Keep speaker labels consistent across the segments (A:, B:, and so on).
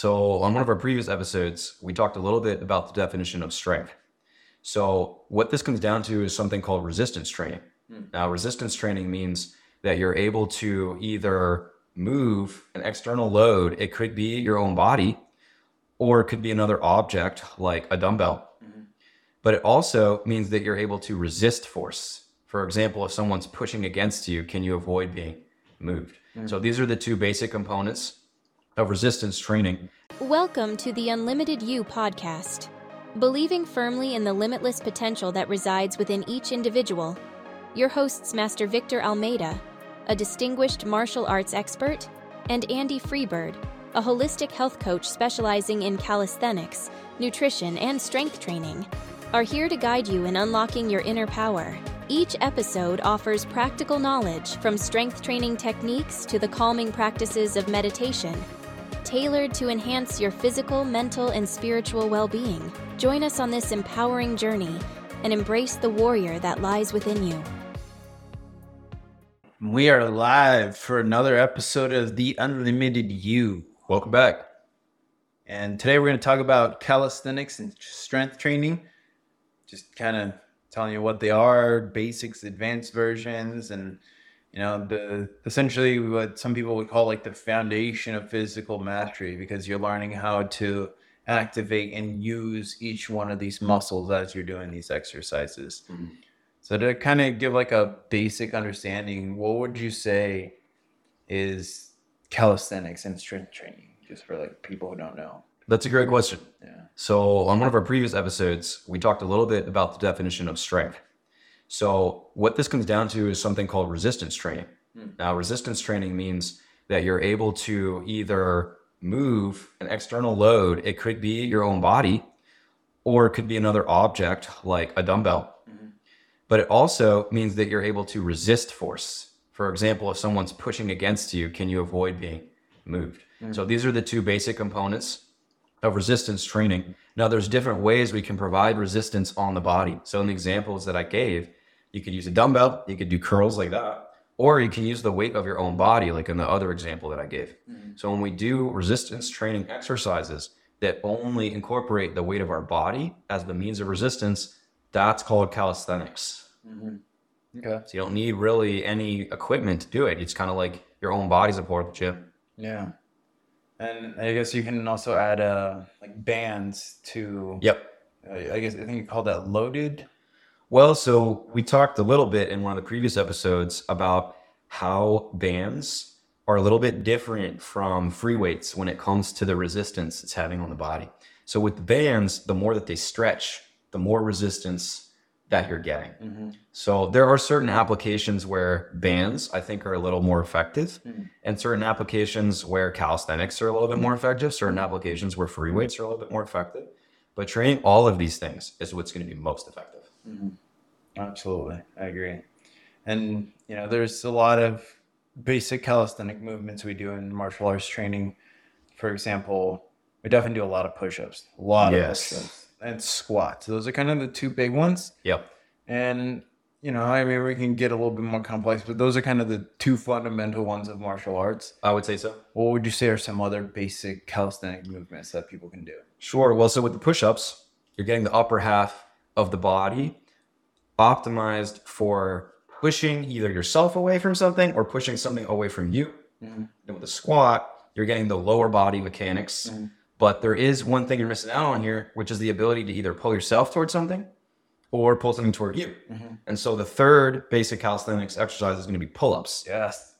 A: So, on one of our previous episodes, we talked a little bit about the definition of strength. So, what this comes down to is something called resistance training. Hmm. Now, resistance training means that you're able to either move an external load, it could be your own body, or it could be another object like a dumbbell. Mm-hmm. But it also means that you're able to resist force. For example, if someone's pushing against you, can you avoid being moved? Hmm. So, these are the two basic components of resistance training.
B: Welcome to the Unlimited You podcast. Believing firmly in the limitless potential that resides within each individual, your hosts, Master Victor Almeida, a distinguished martial arts expert, and Andy Freebird, a holistic health coach specializing in calisthenics, nutrition, and strength training, are here to guide you in unlocking your inner power. Each episode offers practical knowledge from strength training techniques to the calming practices of meditation tailored to enhance your physical, mental, and spiritual well being. Join us on this empowering journey and embrace the warrior that lies within you.
C: We are live for another episode of The Unlimited You.
A: Welcome back.
C: And today we're going to talk about calisthenics and strength training. Just kind of telling you what they are, basics, advanced versions, and you know, the essentially what some people would call like the foundation of physical mastery because you're learning how to activate and use each one of these muscles as you're doing these exercises. Mm-hmm. So to kind of give like a basic understanding, what would you say is calisthenics and strength training, just for like people who don't know?
A: That's a great question.
C: Yeah.
A: So, on one of our previous episodes, we talked a little bit about the definition of strength. So, what this comes down to is something called resistance training. Hmm. Now, resistance training means that you're able to either move an external load, it could be your own body, or it could be another object like a dumbbell. Mm-hmm. But it also means that you're able to resist force. For example, if someone's pushing against you, can you avoid being moved? Hmm. So, these are the two basic components of resistance training. Now, there's different ways we can provide resistance on the body. So, in the examples that I gave, you could use a dumbbell, you could do curls like that, or you can use the weight of your own body, like in the other example that I gave. So, when we do resistance training exercises that only incorporate the weight of our body as the means of resistance, that's called calisthenics.
C: Okay.
A: So, you don't need really any equipment to do it. It's kind of like your own body's a part of the gym.
C: Yeah. And I guess you can also add uh like bands to
A: Yep.
C: I I guess I think you call that loaded.
A: Well, so we talked a little bit in one of the previous episodes about how bands are a little bit different from free weights when it comes to the resistance it's having on the body. So with the bands, the more that they stretch, the more resistance that you're getting. Mm-hmm. So there are certain applications where bands I think are a little more effective, mm-hmm. and certain applications where calisthenics are a little bit more effective, certain applications where free weights are a little bit more effective. But training all of these things is what's going to be most effective. Mm-hmm.
C: Absolutely. I agree. And you know, there's a lot of basic calisthenic movements we do in martial arts training. For example, we definitely do a lot of push-ups. A lot
A: Yes.
C: of push-ups. And squats. Those are kind of the two big ones.
A: Yep.
C: And you know, I mean, we can get a little bit more complex, but those are kind of the two fundamental ones of martial arts.
A: I would say so.
C: What would you say are some other basic calisthenic movements that people can do?
A: Sure. Well, so with the push ups, you're getting the upper half of the body optimized for pushing either yourself away from something or pushing something away from you. Mm-hmm. And with a squat, you're getting the lower body mechanics. Mm-hmm. But there is one thing you're missing out on here, which is the ability to either pull yourself towards something or pull something toward you. Mm-hmm. And so the third basic calisthenics exercise is going to be pull ups.
C: Yes.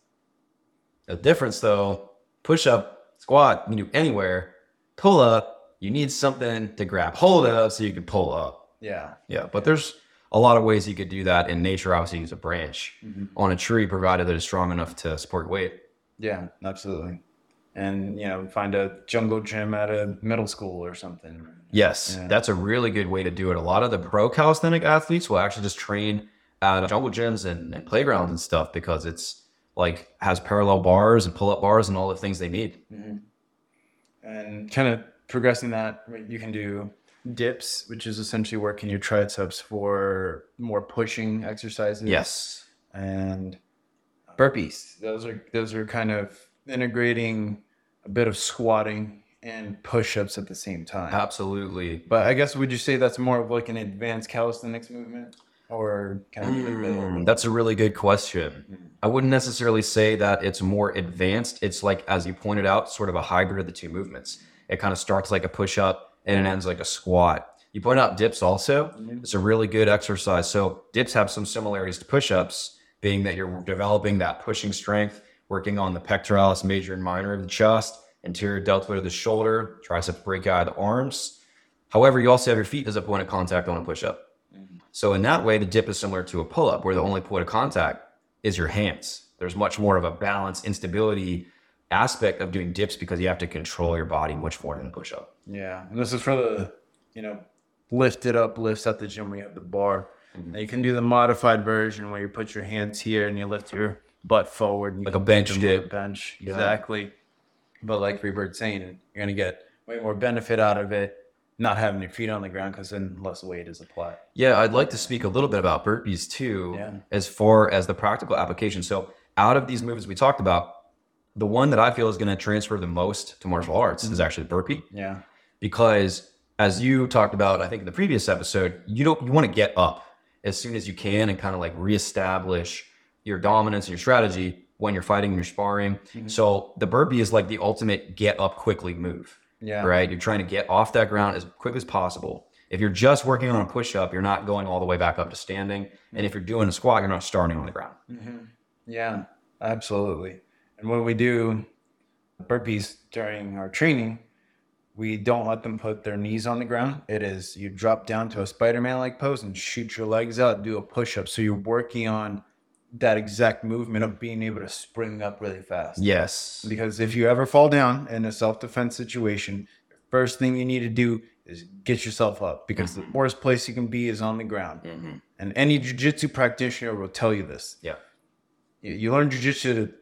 A: The difference though, push up, squat, you can do anywhere. Pull up, you need something to grab hold of so you can pull up.
C: Yeah.
A: Yeah, but there's a lot of ways you could do that. In nature, obviously, use a branch mm-hmm. on a tree, provided that it's strong enough to support weight.
C: Yeah, absolutely. And you know, find a jungle gym at a middle school or something.
A: Yes,
C: Yeah.
A: that's a really good way to do it. A lot of the pro calisthenic athletes will actually just train at jungle gyms and, and playgrounds and stuff because it's like has parallel bars and pull up bars and all the things they need. Mm-hmm.
C: And kind of progressing that, you can do dips, which is essentially working your triceps for more pushing exercises.
A: Yes.
C: And burpees. Those are those are kind of integrating a bit of squatting and push-ups at the same time.
A: Absolutely.
C: But I guess would you say that's more of like an advanced calisthenics movement, or kind of in the middle?
A: Mm, that's a really good question. I wouldn't necessarily say that it's more advanced. It's like, as you pointed out, sort of a hybrid of the two movements. It kind of starts like a push up and it ends like a squat. You point out dips also. Mm-hmm. It's a really good exercise. So, dips have some similarities to push ups, being that you're developing that pushing strength, working on the pectoralis major and minor of the chest, anterior deltoid of the shoulder, tricep brachii of the arms. However, you also have your feet as a point of contact on a push up. Mm-hmm. So in that way, the dip is similar to a pull up, where the only point of contact is your hands. There's much more of a balance, instability aspect of doing dips because you have to control your body much more than a push up.
C: Yeah, and this is for the you know lifted up lifts at the gym. We have the bar.
A: Mm-hmm.
C: You can do the modified version where you put your hands here and you lift your butt forward, and
A: Like a bench
C: lift them with
A: dip.
C: Bench, exactly. But like Freebird's saying, you're gonna get way more benefit out of it not having your feet on the ground because then less weight is applied.
A: Yeah, I'd like to speak a little bit about burpees too,
C: Yeah.
A: as far as the practical application. So out of these moves we talked about, the one that I feel is going to transfer the most to martial arts is mm-hmm. actually burpee.
C: Yeah,
A: because as you talked about i think in the previous episode you don't you want to get up as soon as you can and kind of like reestablish your dominance and your strategy when you're fighting and you're sparring. Mm-hmm. So the burpee is like the ultimate get up quickly move
C: yeah,
A: right? You're trying to get off that ground as quick as possible. If you're just working on a push-up you're not going all the way back up to standing. And if you're doing a squat you're not starting on the ground. Mm-hmm.
C: Yeah, absolutely. And when we do burpees during our training, we don't let them put their knees on the ground. It is you drop down to a Spider Man like pose and shoot your legs out, do a push up. So you're working on that exact movement of being able to spring up really fast.
A: yes
C: Because if you ever fall down in a self defense situation, first thing you need to do is get yourself up because the mm-hmm. worst place you can be is on the ground. Mm-hmm. And any jujitsu practitioner will tell you this
A: yeah
C: you, you learn jujitsu to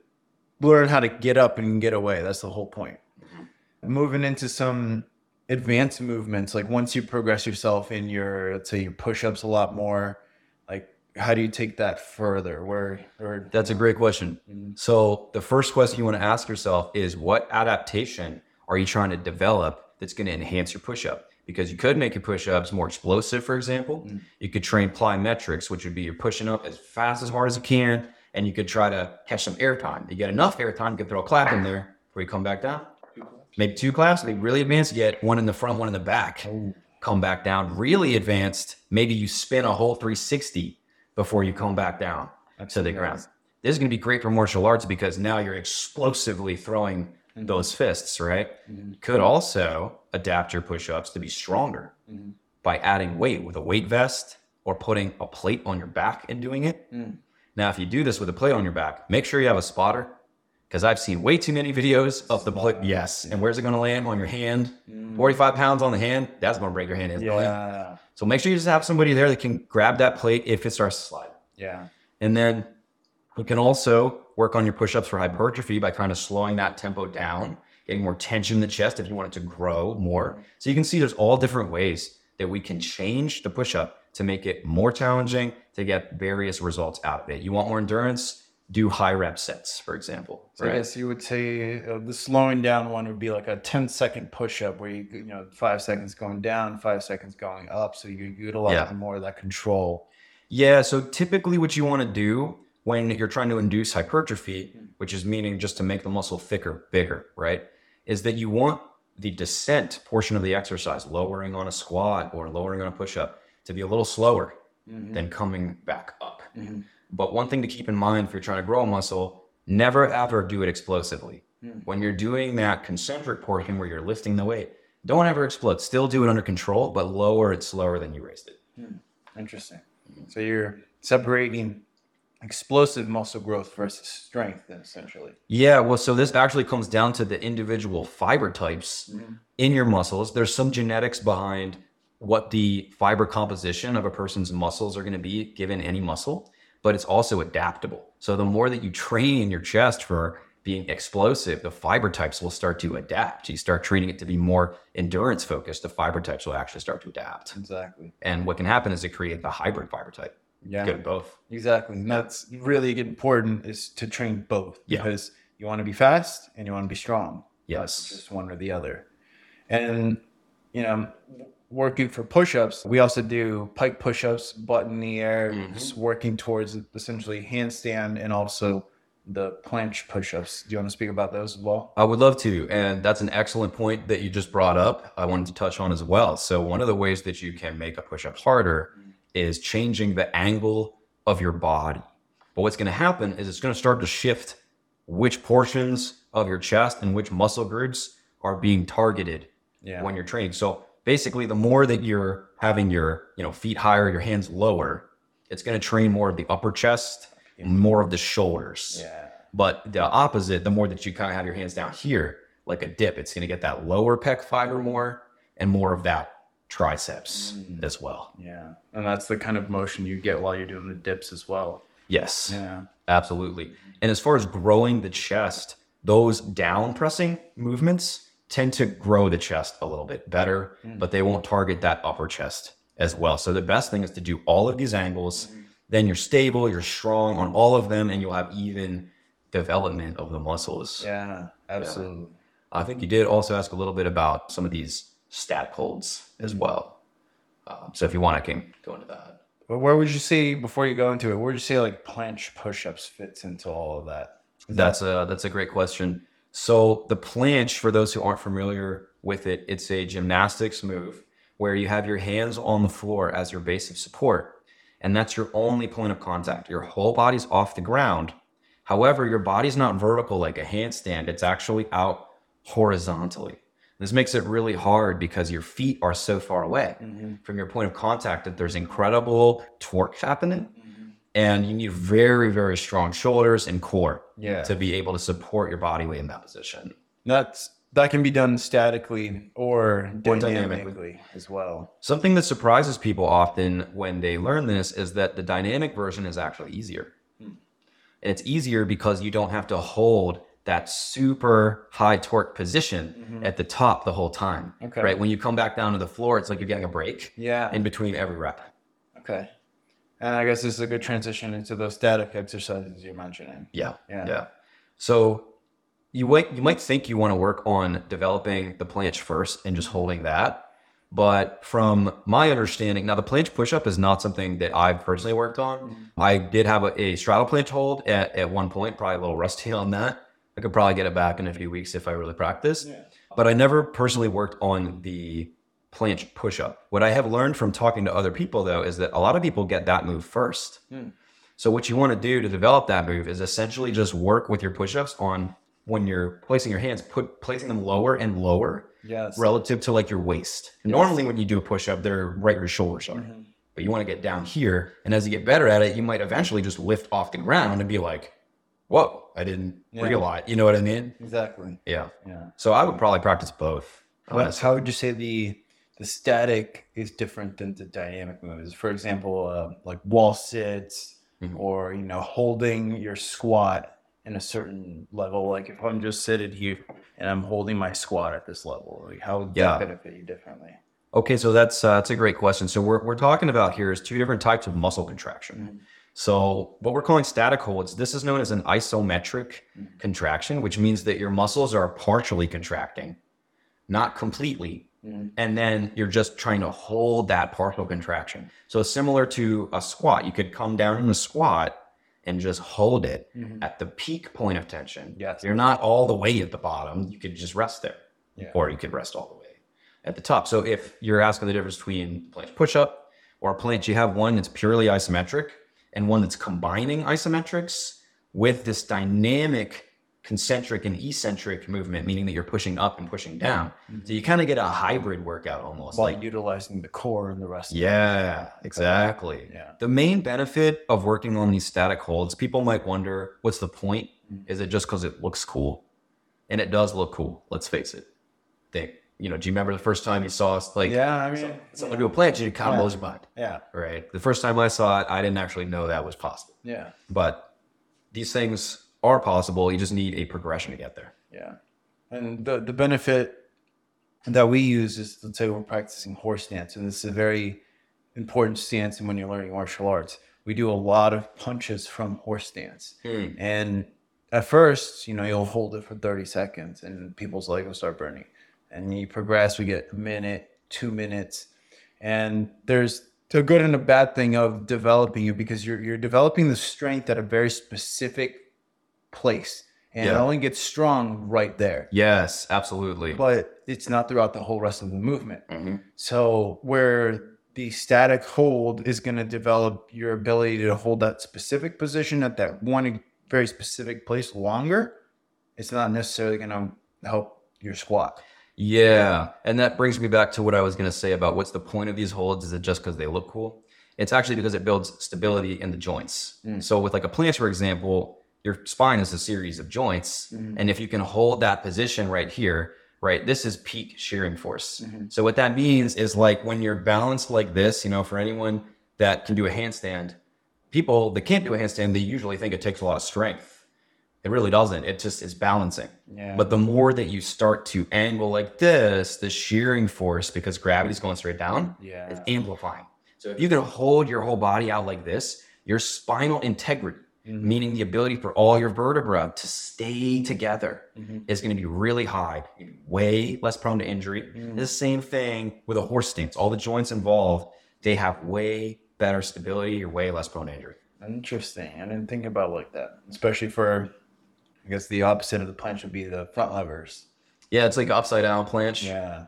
C: learn how to get up and get away. That's the whole point. Moving into some advanced movements, like once you progress yourself in your, let's say, your push-ups a lot more, like how do you take that further? Where, or
A: That's a great question. Mm-hmm. So the first question you want to ask yourself is what adaptation are you trying to develop that's going to enhance your push-up? Because you could make your push-ups more explosive, for example. Mm-hmm. You could train plyometrics, which would be you're pushing up as fast as hard as you can, and you could try to catch some airtime. You get enough airtime, you can throw a clap in there before you come back down. Maybe two claps, maybe really advanced, you get one in the front, one in the back. Oh. Come back down. Really advanced, maybe you spin a whole 360 before you come back down to the ground. This is going to be great for martial arts because now you're explosively throwing mm-hmm. those fists, right? You could also adapt your push ups to be stronger mm-hmm. by adding weight with a weight vest or putting a plate on your back and doing it. Mm. Now, if you do this with a plate on your back, make sure you have a spotter because I've seen way too many videos of the plate. Yes. And where's it going to land? On your hand? Mm. 45 pounds on the hand? That's going to break your hand.
C: yeah,
A: So make sure you just have somebody there that can grab that plate if it starts to slide.
C: yeah,
A: And then you can also work on your push-ups for hypertrophy by kind of slowing that tempo down, getting more tension in the chest if you want it to grow more. So you can see there's all different ways that we can change the push-up to make it more challenging to get various results out of it. You want more endurance? Do high rep sets, for example.
C: So I guess you would say uh, the slowing down one would be like a 10 second push up where you, you know, five seconds going down, five seconds going up. So you utilize
A: Yeah.
C: more of that control.
A: Yeah, so typically what you want to do when you're trying to induce hypertrophy, which is meaning just to make the muscle thicker, bigger, right? Is that you want the descent portion of the exercise, lowering on a squat or lowering on a push up, to be a little slower mm-hmm. than coming back up. Mm-hmm. But one thing to keep in mind if you're trying to grow a muscle, never ever do it explosively. Mm. When you're doing that concentric portion where you're lifting the weight, don't ever explode. Still do it under control, but lower it slower than you raised it. Hmm.
C: Interesting. So you're separating explosive muscle growth versus strength, then essentially.
A: Yeah, well, so this actually comes down to the individual fiber types mm-hmm. in your muscles. There's some genetics behind what the fiber composition of a person's muscles are going to be given any muscle, but it's also adaptable. So the more that you train your chest for being explosive, the fiber types will start to adapt. You start training it to be more endurance focused, the fiber types will actually start to adapt.
C: Exactly.
A: And what can happen is it create the hybrid fiber type.
C: Yeah.
A: Good both.
C: Exactly. And that's really important is to train both
A: Yeah.
C: because you want to be fast and you want to be strong.
A: Yes.
C: Just one or the other. And you know, working for push-ups, we also do pike push-ups, butt in the air, mm-hmm. just working towards essentially handstand and also the planche push-ups. Do you want to speak about those as well?
A: I would love to. And that's an excellent point that you just brought up. I wanted to touch on as well. So, one of the ways that you can make a push up harder is changing the angle of your body. But what's going to happen is it's going to start to shift which portions of your chest and which muscle groups are being targeted
C: Yeah.
A: when you're training. So, basically, the more that you're having your you know feet higher, your hands lower, it's going to train more of the upper chest, and more of the shoulders.
C: Yeah.
A: But the opposite, the more that you kind of have your hands down here, like a dip, it's going to get that lower pec fiber more and more of that triceps mm. as well.
C: Yeah. And that's the kind of motion you get while you're doing the dips as well.
A: Yes,
C: Yeah.
A: absolutely. And as far as growing the chest, those down pressing movements tend to grow the chest a little bit better, but they won't target that upper chest as well. So the best thing is to do all of these angles. Then you're stable, you're strong on all of them, and you'll have even development of the muscles.
C: Yeah. Absolutely.
A: I think you did also ask a little bit about some of these static holds as well. Um, so if you want, I can go into that.
C: But where would you see before you go into it? Where would you say like planche push-ups fits into all of that?
A: That's a that's a great question. So the planche, for those who aren't familiar with it, it's a gymnastics move where you have your hands on the floor as your base of support, and that's your only point of contact. Your whole body's off the ground. However, your body's not vertical like a handstand; it's actually out horizontally. This makes it really hard because your feet are so far away mm-hmm. from your point of contact that there's incredible torque happening. And you need very, very strong shoulders and core
C: Yeah.
A: to be able to support your body weight in that position.
C: That's that can be done statically or
A: dynamically.
C: dynamically as well.
A: Something that surprises people often when they learn this is that the dynamic version is actually easier.
C: Hmm.
A: It's easier because you don't have to hold that super high torque position at the top the whole time.
C: Mm-hmm. Okay.
A: Right? When you come back down to the floor, it's like you're getting a break
C: Yeah.
A: in between every rep.
C: Okay. And I guess this is a good transition into those static exercises you're mentioning.
A: Yeah.
C: Yeah.
A: Yeah. So you might you might think you want to work on developing the planche first and just holding that. But from my understanding, now the planche push-up is not something that I've personally worked on. Mm-hmm. I did have a, a straddle planche hold at, at one point, probably a little rusty on that. I could probably get it back in a few weeks if I really practice. But I never personally worked on the planche push-up. What I have learned from talking to other people though is that a lot of people get that move first. Hmm. So what you want to do to develop that move is essentially just work with your push-ups on when you're placing your hands, put placing them lower and lower
C: Yes.
A: relative to like your waist. Normally when you do a push-up, they're right where your shoulders are. Mm-hmm. But you want to get down here. And as you get better at it, you might eventually just lift off the ground and be like, whoa, I didn't realize. You know what I mean?
C: Exactly.
A: Yeah.
C: Yeah.
A: So I would probably practice both.
C: What, how would you say the the static is different than the dynamic moves? For example, uh, like wall sits
A: Mhm.
C: or you know holding your squat in a certain level. Like if I'm just sitting here and I'm holding my squat at this level, like how would
A: Yeah.
C: that benefit you differently?
A: Okay, so that's uh, that's a great question. So we're we're talking about here is two different types of muscle contraction. So what we're calling static holds, this is known as an isometric contraction, which means that your muscles are partially contracting, not completely. Mm-hmm. And then you're just trying to hold that partial contraction. So similar to a squat, you could come down in a squat and just hold it mm-hmm. at the peak point of tension.
C: Yes.
A: You're not all the way at the bottom. You could just rest there.
C: Yeah.
A: Or you could rest all the way at the top. So if you're asking the difference between planche push-up or a planche, you have one that's purely isometric and one that's combining isometrics with this dynamic concentric and eccentric movement, meaning that you're pushing up and pushing down. So you kind of get a hybrid workout almost.
C: While
A: like
C: utilizing the core and the rest.
A: yeah, exactly.
C: Yeah.
A: The main benefit of working on these static holds, people might wonder, what's the point? Mm. Is it just because it looks cool? And it does look cool. Let's face it. Think, you know, do you remember the first time you saw us like
C: Yeah, I mean,
A: someone do a planche? It kind of
C: Yeah.
A: blows your mind,
C: yeah,
A: right? The first time I saw it, I didn't actually know that was possible.
C: yeah,
A: But these things are possible. You just need a progression to get there.
C: yeah. And the the benefit that we use is let's say we're practicing horse stance, and this is a very important stance when you're learning martial arts. We do a lot of punches from horse stance, hmm. and at first, you know, you'll hold it for 30 seconds, and people's legs will start burning. and you progress. We get a minute, two minutes, and there's a good and a bad thing of developing you because you're you're developing the strength at a very specific place, and it only gets strong right there.
A: Yes, absolutely.
C: But it's not throughout the whole rest of the movement.
A: Mhm.
C: So where the static hold is going to develop your ability to hold that specific position at that one very specific place longer, it's not necessarily going to help your squat.
A: Yeah, and that brings me back to what I was going to say about what's the point of these holds? Is it just because they look cool? It's actually because it builds stability in the joints. So with like a planche, for example, your spine is a series of joints, mm-hmm. and if you can hold that position right here, right, this is peak shearing force. Mm-hmm. So what that means is like when you're balanced like this, you know, for anyone that can do a handstand, people that can't do a handstand, they usually think it takes a lot of strength. It really doesn't. It just is balancing.
C: Yeah.
A: But the more that you start to angle like this, the shearing force, because gravity's going straight down,
C: Yeah.
A: is amplifying. So if you can hold your whole body out like this, your spinal integrity, Mm-hmm. meaning the ability for all your vertebra to stay together, mm-hmm. is going to be really high, You're gonna be way less prone to injury. Mm-hmm. The same thing with a horse stance. All the joints involved, they have way better stability. You're way less prone to injury.
C: Interesting. I didn't think about it like that, especially for, I guess the opposite of the planche would be the front levers.
A: Yeah, it's like upside down planche.
C: Yeah,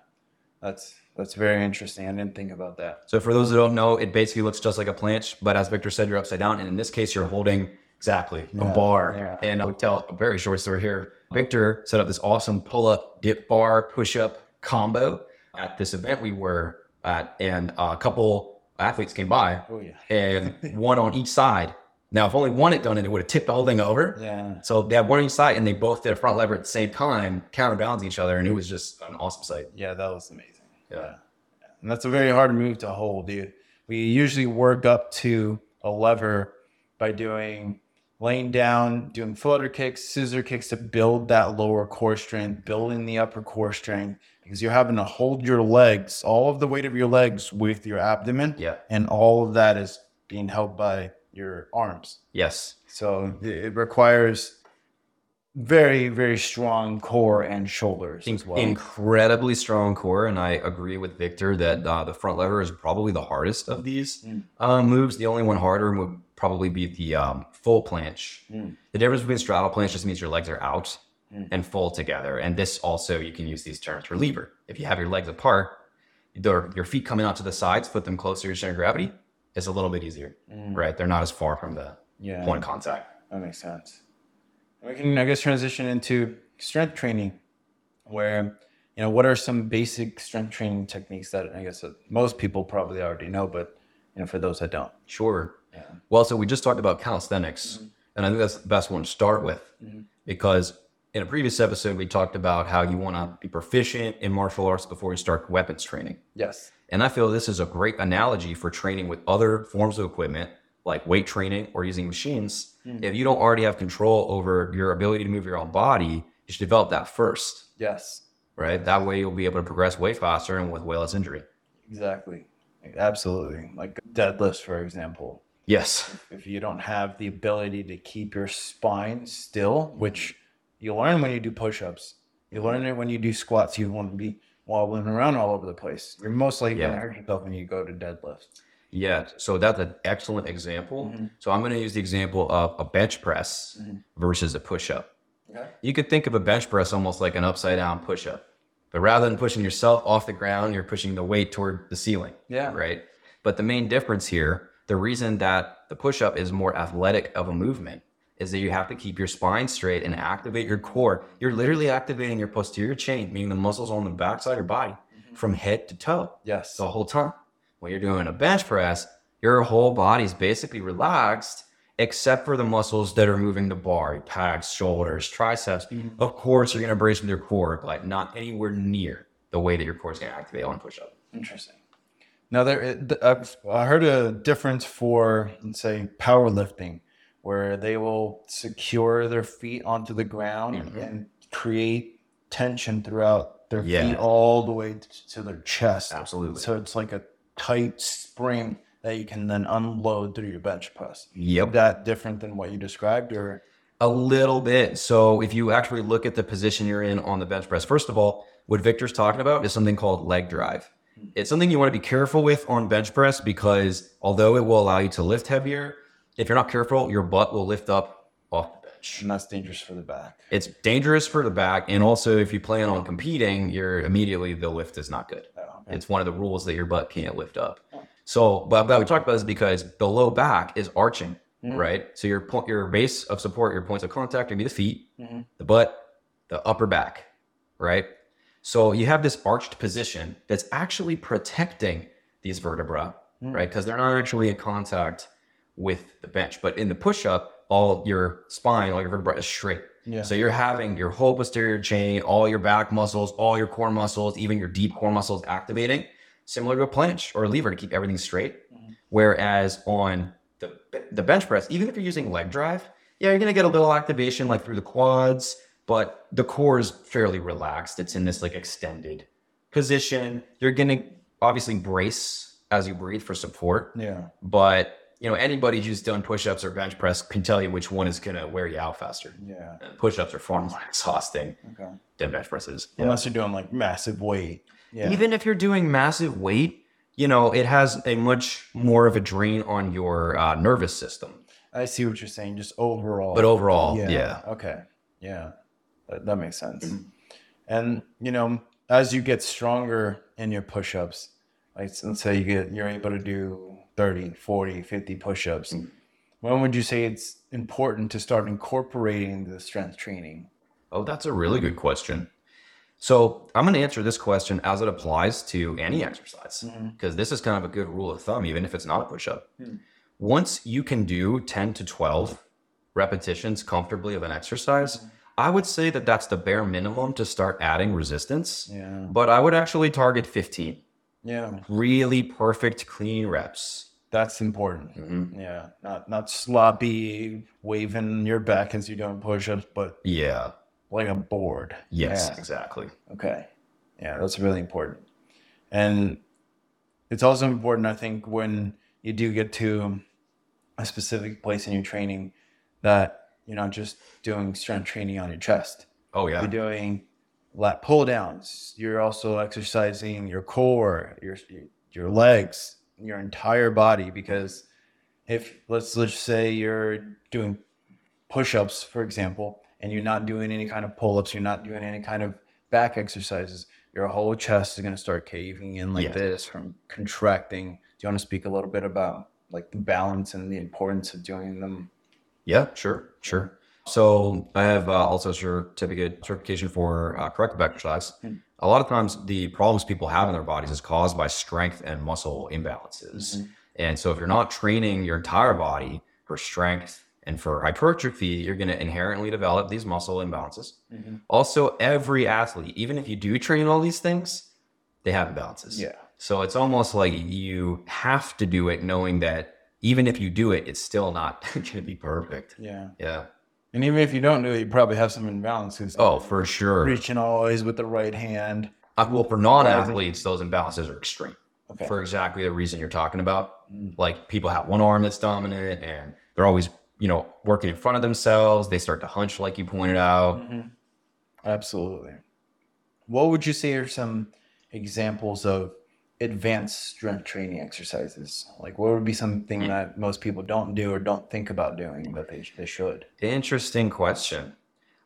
C: that's that's very interesting. I didn't think about that.
A: So for those that don't know, it basically looks just like a planche, but as Victor said, you're upside down, and in this case, you're holding exactly a bar.
C: yeah.
A: And I'll tell a very short story here. Victor set up this awesome pull-up, dip bar, push-up combo at this event we were at, and a couple athletes came by,
C: Oh yeah.
A: and one on each side. Now, if only one had done it, it would have tipped the whole thing over.
C: Yeah.
A: So they had one on each side, and they both did a front lever at the same time, counterbalancing each other, and it was just an awesome sight.
C: Yeah, that was amazing.
A: Yeah.
C: And that's a very hard move to hold, dude. We usually work up to a lever by doing laying down, doing flutter kicks, scissor kicks to build that lower core strength, building the upper core strength, because you're having to hold your legs, all of the weight of your legs with your abdomen.
A: Yeah.
C: And all of that is being held by your arms.
A: Yes.
C: So it requires very, very strong core and shoulders as well.
A: incredibly strong core, and I agree with Victor that uh, the front lever is probably the hardest of these uh, moves. The only one harder would probably be the um, full planche. Mm. The difference between straddle planche just means your legs are out mm. and full together, and this also you can use these terms for lever. If you have your legs apart, your your feet coming out to the sides, put them closer to your center of gravity. It's a little bit easier, mm. right? They're not as far from the
C: Yeah.
A: point of contact.
C: That makes sense. We can, I guess, transition into strength training, where you know what are some basic strength training techniques that I guess most people probably already know, but you know for those that don't.
A: Sure. Well, so we just talked about calisthenics, and I think that's the best one to start with mm-hmm. because in a previous episode we talked about how you want to be proficient in martial arts before you start weapons training.
C: Yes.
A: And I feel this is a great analogy for training with other forms of equipment like weight training or using machines. Mm-hmm. If you don't already have control over your ability to move your own body, you should develop that first,
C: Yes.
A: right? That way you'll be able to progress way faster and with way less injury.
C: Exactly. Absolutely. Like deadlifts, for example.
A: Yes.
C: If you don't have the ability to keep your spine still, which you learn when you do push-ups, you learn it when you do squats. You want to be wobbling around all over the place. You're most likely
A: Yeah.
C: going to hurt yourself when you go to deadlift.
A: Yeah, so that's an excellent example. Mm-hmm. So I'm going to use the example of a bench press mm-hmm. versus a push up.
C: Okay.
A: You could think of a bench press almost like an upside down push up, but rather than pushing yourself off the ground, you're pushing the weight toward the ceiling.
C: Yeah.
A: Right. But the main difference here, the reason that the push up is more athletic of a movement is that you have to keep your spine straight and activate your core. You're literally activating your posterior chain, meaning the muscles on the backside of your body mm-hmm. from head to toe
C: Yes.
A: the whole time. When you're doing a bench press, your whole body's basically relaxed except for the muscles that are moving the bar, your pecs, shoulders, triceps. Mm-hmm. Of course, you're going to brace with your core, but not anywhere near the way that your core is going to activate on push up.
C: Interesting. Now there, I've I heard a difference for let's say powerlifting, where they will secure their feet onto the ground mm-hmm. and create tension throughout their
A: Yeah.
C: feet all the way to their chest.
A: Absolutely.
C: So it's like a tight spring that you can then unload through your bench press.
A: Yep.
C: That different than what you described, or
A: A little bit. So if you actually look at the position you're in on the bench press, first of all, what Victor's talking about is something called leg drive. It's something you want to be careful with on bench press because although it will allow you to lift heavier, if you're not careful, your butt will lift up off the bench.
C: And that's dangerous for the back.
A: It's dangerous for the back, and also if you plan on competing, you're immediately the lift is not good.
C: Oh, okay.
A: It's one of the rules that your butt can't lift up. So, but what we talked about is because the low back is arching, mm-hmm. right? So your point, your base of support, your points of contact are gonna be the feet, mm-hmm. the butt, the upper back, right? So you have this arched position that's actually protecting these vertebra, hmm. right? Because they're not actually in contact with the bench. But in the push up, all your spine, all your vertebra is straight.
C: Yeah.
A: So you're having your whole posterior chain, all your back muscles, all your core muscles, even your deep core muscles activating, similar to a planche or a lever to keep everything straight. Hmm. Whereas on the the bench press, even if you're using leg drive, yeah, you're gonna get a little activation like through the quads, but the core is fairly relaxed. It's in this like extended position. You're gonna obviously brace as you breathe for support,
C: Yeah.
A: but you know anybody who's done push-ups or bench press can tell you which one is gonna wear you out faster.
C: Yeah.
A: Push-ups are far more exhausting
C: Okay.
A: than bench presses.
C: Unless you're doing like massive weight. Yeah.
A: Even if you're doing massive weight, you know it has a much more of a drain on your uh, nervous system.
C: I see what you're saying. Just overall.
A: But overall, yeah. yeah.
C: Okay. Yeah. That, makes sense. Mm-hmm. And you know, as you get stronger in your push-ups, like let's say you get you're able to do 30, 40, 50 push-ups. Mm-hmm. When would you say it's important to start incorporating the strength training?
A: Oh, that's a really good question. So I'm going to answer this question as it applies to any exercise, mm-hmm. because this is kind of a good rule of thumb, even if it's not a push up. Hmm. Once you can do 10 to 12 repetitions comfortably of an exercise, I would say that that's the bare minimum to start adding resistance.
C: Yeah.
A: But I would actually target 15
C: Yeah.
A: really perfect, clean reps.
C: That's important.
A: Mm-hmm.
C: Yeah. Not not sloppy waving your back as you're doing push-ups, but
A: Yeah.
C: like a board.
A: Yes,
C: Yeah.
A: exactly.
C: Okay. Yeah, that's really important. And it's also important, I think, when you do get to a specific place in your training that you're not just doing strength training on your chest.
A: Oh, yeah.
C: You're doing lat pull downs. You're also exercising your core, your your legs, your entire body. Because if let's let's say you're doing push-ups, for example, and you're not doing any kind of pull-ups, you're not doing any kind of back exercises, your whole chest is going to start caving in like this from contracting. Do you want to speak a little bit about like the balance and the importance of doing them?
A: Yeah, sure, sure. So I have uh, also certificate certification for uh, corrective exercise. A lot of times, the problems people have in their bodies is caused by strength and muscle imbalances. And so, if you're not training your entire body for strength and for hypertrophy, you're going to inherently develop these muscle imbalances. Also, every athlete, even if you do train all these things, they have imbalances.
C: Yeah.
A: So it's almost like you have to do it knowing that even if you do it, it's still not going to be perfect.
C: Yeah.
A: Yeah.
C: And even if you don't do it, you probably have some imbalances.
A: Oh, for sure.
C: reaching always with the right hand.
A: Uh, well, for non-athletes, those imbalances are extreme.
C: Okay.
A: For exactly the reason you're talking about. Like people have one arm that's dominant, and they're always, you know, working in front of themselves. They start to hunch, like you pointed out.
C: Absolutely. What would you say are some examples of advanced strength training exercises? Like, what would be something hmm. that most people don't do or don't think about doing but they, they should?
A: Interesting question.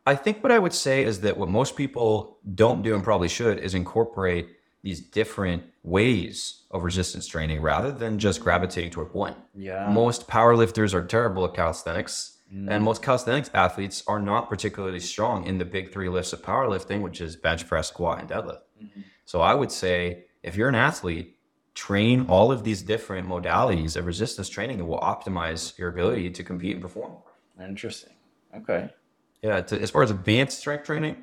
A: I think what I would say is that what most people don't do and probably should is incorporate these different ways of resistance training rather than just gravitating toward one.
C: Yeah.
A: Most powerlifters are terrible at calisthenics, and mm. most calisthenics athletes are not particularly strong in the big three lifts of powerlifting, which is bench press, squat, and deadlift. Mm-hmm. So I would say if you're an athlete, train all of these different modalities of resistance training that will optimize your ability to compete and perform.
C: Interesting. Okay.
A: Yeah, to, as far as advanced strength training,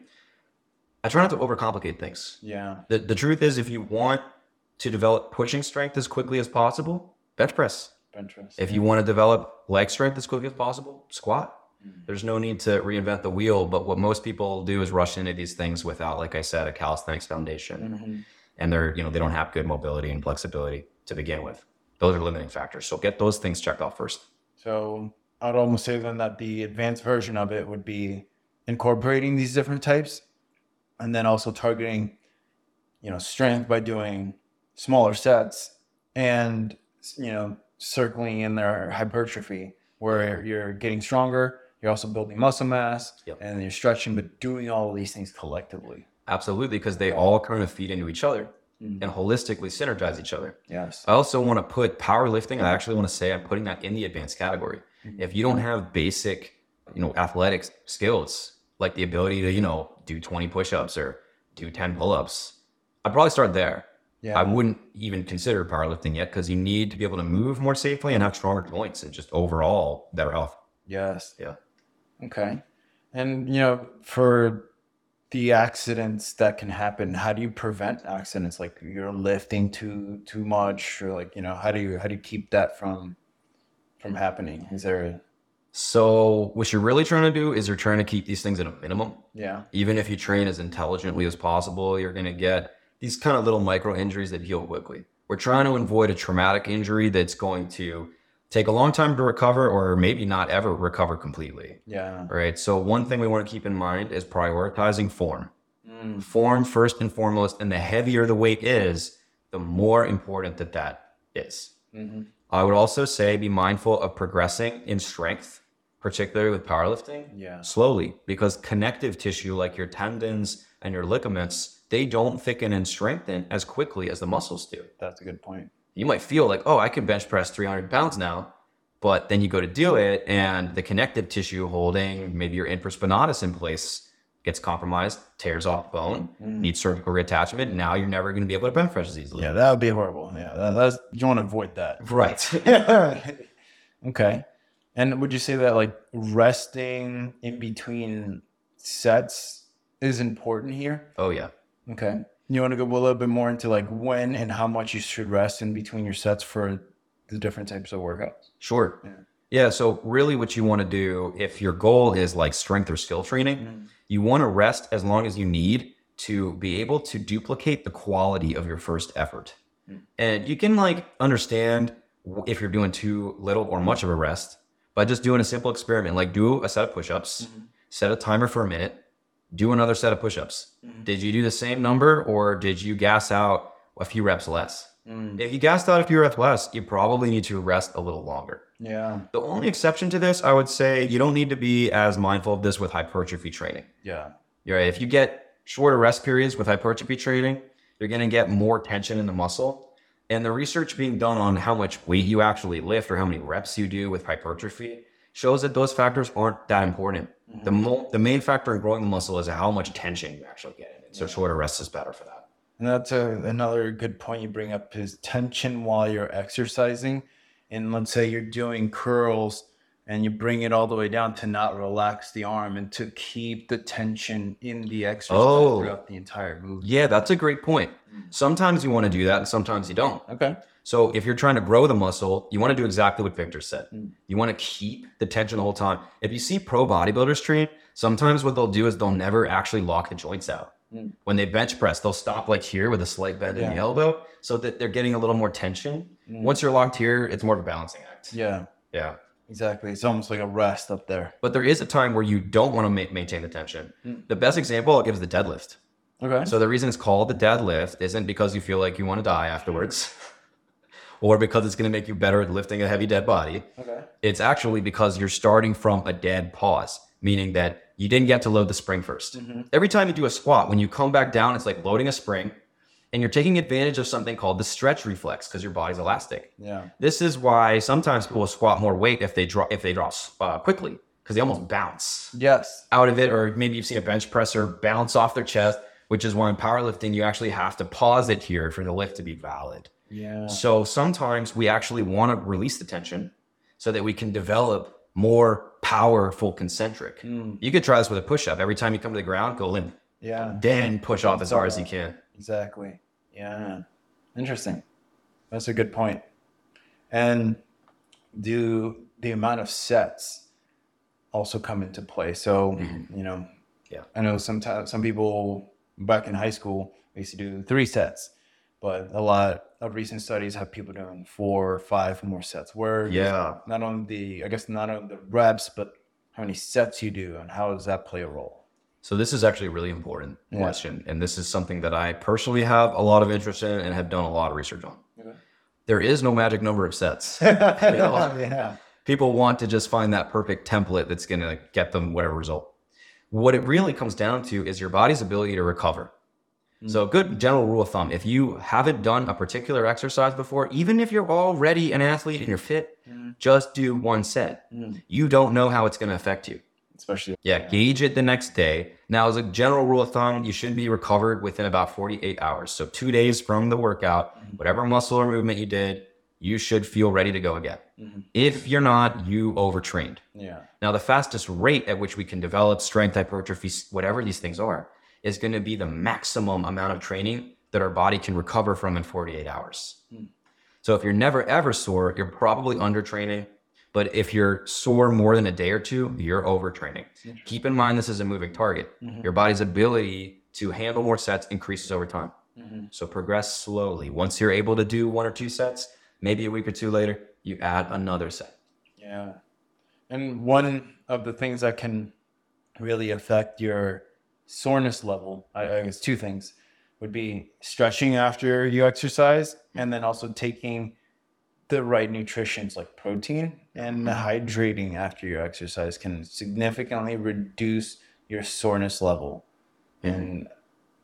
A: I try not to overcomplicate things.
C: Yeah.
A: The, the truth is, if you want to develop pushing strength as quickly as possible, bench press.
C: Bench press.
A: If you want to develop leg strength as quickly as possible, squat. Mm. There's no need to reinvent the wheel, but what most people do is rush into these things without, like I said, a calisthenics foundation, mm-hmm. And they're you know they don't have good mobility and flexibility to begin with. Those are limiting factors. So get those things checked off first.
C: So I'd almost say then that the advanced version of it would be incorporating these different types and then also targeting you know, strength by doing smaller sets and, you know, circling in their hypertrophy where you're getting stronger, you're also building muscle mass
A: Yep.
C: and you're stretching, but doing all of these things collectively.
A: Absolutely, because they all kind of feed into each other mm-hmm. and holistically synergize each other.
C: Yes.
A: I also want to put powerlifting. I actually want to say I'm putting that in the advanced category. Mm-hmm. If you don't have basic, you know, athletic skills like the ability to, you know, do 20 push-ups or do 10 pull-ups, I'd probably start there.
C: Yeah.
A: I wouldn't even consider powerlifting yet because you need to be able to move more safely and have stronger joints and just overall better health.
C: Yes.
A: Yeah.
C: Okay. And you know, for the accidents that can happen, how do you prevent accidents? Like you're lifting too too much, or like you know, how do you how do you keep that from from happening? Is there a,
A: So what you're really trying to do is you're trying to keep these things at a minimum.
C: yeah
A: even if you train as intelligently as possible, you're going to get these kind of little micro injuries that heal quickly. We're trying to avoid a traumatic injury that's going to take a long time to recover or maybe not ever recover completely.
C: yeah
A: Right. So, one thing we want to keep in mind is prioritizing form. Mm. Form first and foremost. And the heavier the weight is, the more important that that is. Mm-hmm. I would also say be mindful of progressing in strength, particularly with powerlifting
C: yeah
A: slowly because connective tissue like your tendons and your ligaments they don't thicken and strengthen as quickly as the muscles do
C: that's a good point.
A: You might feel like oh i can bench press 300 pounds now but then you go to do it and the connective tissue holding maybe your infraspinatus in place gets compromised tears off bone mm-hmm. needs surgical reattachment now you're never going to be able to bench press as easily
C: Yeah, that would be horrible. Yeah, that, that's you want to avoid that.
A: right
C: okay. And would you say that like resting in between sets is important here?
A: oh yeah
C: Okay. You want to go a little bit more into like when and how much you should rest in between your sets for the different types of workouts?
A: Sure.
C: Yeah.
A: Yeah. So really what you want to do if your goal is like strength or skill training, mm-hmm. you want to rest as long as you need to be able to duplicate the quality of your first effort. Mm. And you can like understand if you're doing too little or much of a rest by just doing a simple experiment, like do a set of push-ups, mm-hmm. set a timer for a minute, do another set of push-ups. Mm-hmm. Did you do the same number or did you gas out a few reps less? Mm. If you gassed out a few reps less, you probably need to rest a little longer.
C: Yeah.
A: The only exception to this, I would say, you don't need to be as mindful of this with hypertrophy training.
C: Yeah.
A: You're right. If you get shorter rest periods with hypertrophy training, you're going to get more tension in the muscle. And the research being done on how much weight you actually lift or how many reps you do with hypertrophy shows that those factors aren't that important. Mm-hmm. The, mo- the main factor in growing the muscle is how much tension you actually get in it. So shorter rest is better for that.
C: And that's a, another good point you bring up is tension while you're exercising. And let's say you're doing curls and you bring it all the way down to not relax the arm and to keep the tension in the exercise
A: Oh.
C: throughout the entire movement.
A: Yeah, that's a great point. Sometimes you want to do that and sometimes you don't.
C: Okay.
A: So if you're trying to grow the muscle, you want to do exactly what Victor said. Mm. You want to keep the tension the whole time. If you see pro bodybuilders train, sometimes what they'll do is they'll never actually lock the joints out. Mm. When they bench press, they'll stop like here with a slight bend in the elbow so that they're getting a little more tension. Mm. Once you're locked here, it's more of a balancing act.
C: Yeah.
A: Yeah.
C: Exactly. It's almost like a rest up there.
A: But there is a time where you don't want to ma- maintain the tension. Hmm. The best example I'll give is the deadlift.
C: Okay.
A: So the reason it's called the deadlift isn't because you feel like you want to die afterwards or because it's going to make you better at lifting a heavy dead body.
C: okay.
A: It's actually because you're starting from a dead pause, meaning that you didn't get to load the spring 1st mm-hmm. Every time you do a squat, when you come back down, it's like loading a spring and you're taking advantage of something called the stretch reflex because your body's elastic.
C: Yeah.
A: This is why sometimes people squat more weight if they drop if they drop uh, quickly because they almost bounce
C: Yes.
A: out of it, or maybe you've seen a bench presser bounce off their chest, which is why in powerlifting you actually have to pause it here for the lift to be valid.
C: Yeah.
A: So sometimes we actually want to release the tension so that we can develop more powerful concentric. You could try this with a push up. Every time you come to the ground, go limp,
C: Yeah.
A: then push off as hard as you can.
C: Exactly. Yeah. Interesting. That's a good point. And do the amount of sets also come into play? So, mm-hmm. you know,
A: Yeah.
C: I know sometimes some people back in high school we used to do three sets, but a lot of recent studies have people doing four or five more sets. Where
A: Yeah.
C: not on the I guess not on the reps, but how many sets you do and how does that play a role?
A: So this is actually a really important question, and this is something that I personally have a lot of interest in and have done a lot of research on. There is no magic number of sets.
C: yeah.
A: People want to just find that perfect template that's going to get them whatever result. What it really comes down to is your body's ability to recover. Hmm. So, a good general rule of thumb if you haven't done a particular exercise before, even if you're already an athlete and you're fit, hmm. just do one set. Hmm. You don't know how it's going to affect you.
C: Especially
A: Yeah, gauge it the next day. Now, as a general rule of thumb, you should be recovered within about 48 hours. So, two days from the workout, mm-hmm. whatever muscle or movement you did, you should feel ready to go again. Mm-hmm. If you're not, you overtrained.
C: yeah.
A: Now, the fastest rate at which we can develop strength, hypertrophy, whatever these things are, is going to be the maximum amount of training that our body can recover from in 48 hours. Hmm. So, if you're never ever sore, you're probably undertraining. But if you're sore more than a day or two, you're overtraining. Keep in mind, this is a moving target. Mm-hmm. Your body's ability to handle more sets increases over time. Mm-hmm. So, progress slowly. Once you're able to do one or two sets, maybe a week or two later, you add another set.
C: Yeah. And one of the things that can really affect your soreness level, I, I guess two things would be stretching after you exercise and then also taking the right nutritions like protein and hydrating after your exercise can significantly reduce your soreness level. And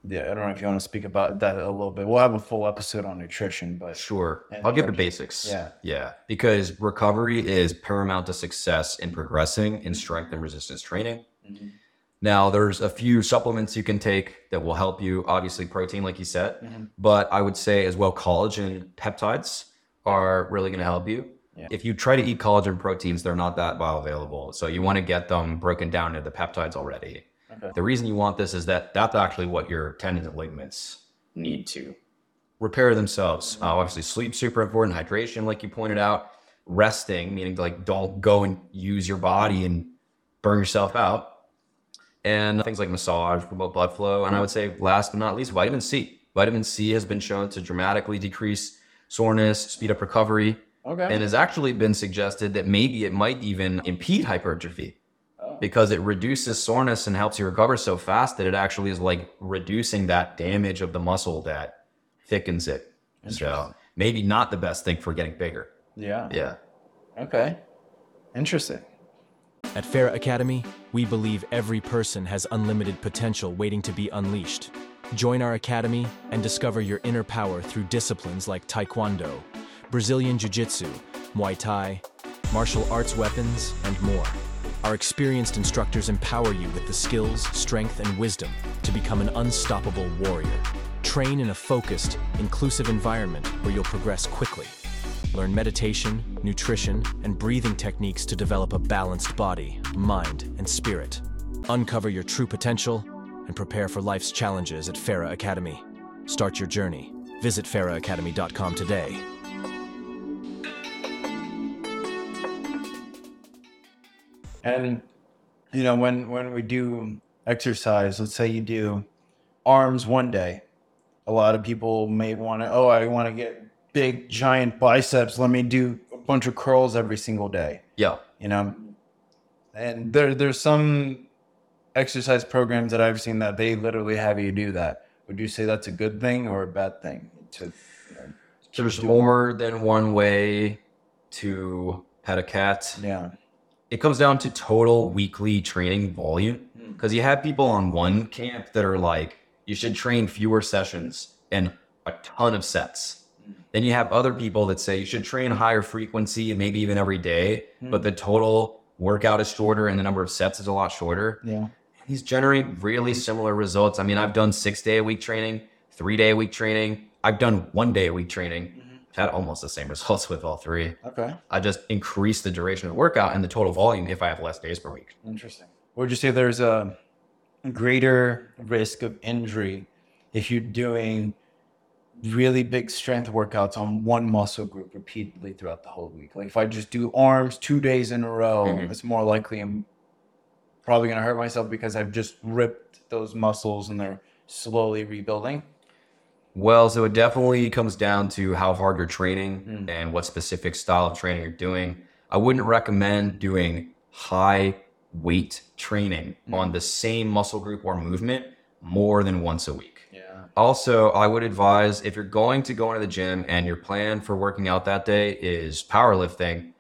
C: yeah, I don't know if you want to speak about that a little bit. We'll have a full episode on nutrition, but
A: Sure. I'll give the basics.
C: Yeah.
A: Yeah. Because recovery is paramount to success in progressing in strength and resistance training.
C: Mm-hmm.
A: Now, there's a few supplements you can take that will help you. Obviously, protein, like you said,
C: Mm-hmm.
A: but I would say as well, collagen peptides are really going to help you.
C: Yeah.
A: If you try to eat collagen proteins, they're not that bioavailable. So you want to get them broken down into the peptides already.
C: Okay.
A: The reason you want this is that that's actually what your tendons and ligaments need to repair themselves. Uh, obviously, sleep super important. Hydration, like you pointed out. Resting, meaning like don't go and use your body and burn yourself out. And things like massage, promote blood flow. And I would say, last but not least, vitamin C. Vitamin C has been shown to dramatically decrease soreness, speed up recovery,
C: okay.
A: and has actually been suggested that maybe it might even impede hypertrophy oh. because it reduces soreness and helps you recover so fast that it actually is like reducing that damage of the muscle that thickens it. So maybe not the best thing for getting bigger.
C: yeah.
A: Yeah.
C: Okay. Interesting.
D: At Farah Academy, we believe every person has unlimited potential waiting to be unleashed. Join our academy and discover your inner power through disciplines like Taekwondo, Brazilian Jiu Jitsu, Muay Thai, martial arts weapons, and more. Our experienced instructors empower you with the skills, strength, and wisdom to become an unstoppable warrior. Train in a focused, inclusive environment where you'll progress quickly. Learn meditation, nutrition, and breathing techniques to develop a balanced body, mind, and spirit. Uncover your true potential and prepare for life's challenges at Farah Academy. Start your journey. Visit farahacademy.com today.
C: And you know, when when we do exercise, let's say you do arms one day, a lot of people may want to, oh, I want to get big giant biceps. Let me do a bunch of curls every single day.
A: Yeah.
C: You know, and there there's some exercise programs that I've seen that they literally have you do that. Would you say that's a good thing or a bad thing? To uh,
A: There's more than one way to pet a cat.
C: yeah,
A: It comes down to total weekly training volume hmm. because you have people on one camp that are like, you should train fewer sessions and a ton of sets. Hmm. Then you have other people that say you should train higher frequency and maybe even every day, hmm. but the total workout is shorter and the number of sets is a lot shorter.
C: yeah,
A: These generate really similar results. I mean, I've done six day a week training, three day a week training. I've done one day a week training. I've had almost the same results with all three.
C: okay.
A: I just increase the duration of the workout and the total volume if I have less days per week.
C: Interesting. Would you say there's a greater risk of injury if you're doing really big strength workouts on one muscle group repeatedly throughout the whole week? Like if I just do arms two days in a row,
A: Mhm.
C: it's more likely I'm probably going to hurt myself because I've just ripped those muscles and they're slowly rebuilding.
A: Well, so it definitely comes down to how hard you're training hmm. and what specific style of training you're doing. I wouldn't recommend doing high weight training hmm. on the same muscle group or movement more than once a week.
C: Yeah.
A: Also, I would advise if you're going to go into the gym and your plan for working out that day is powerlifting,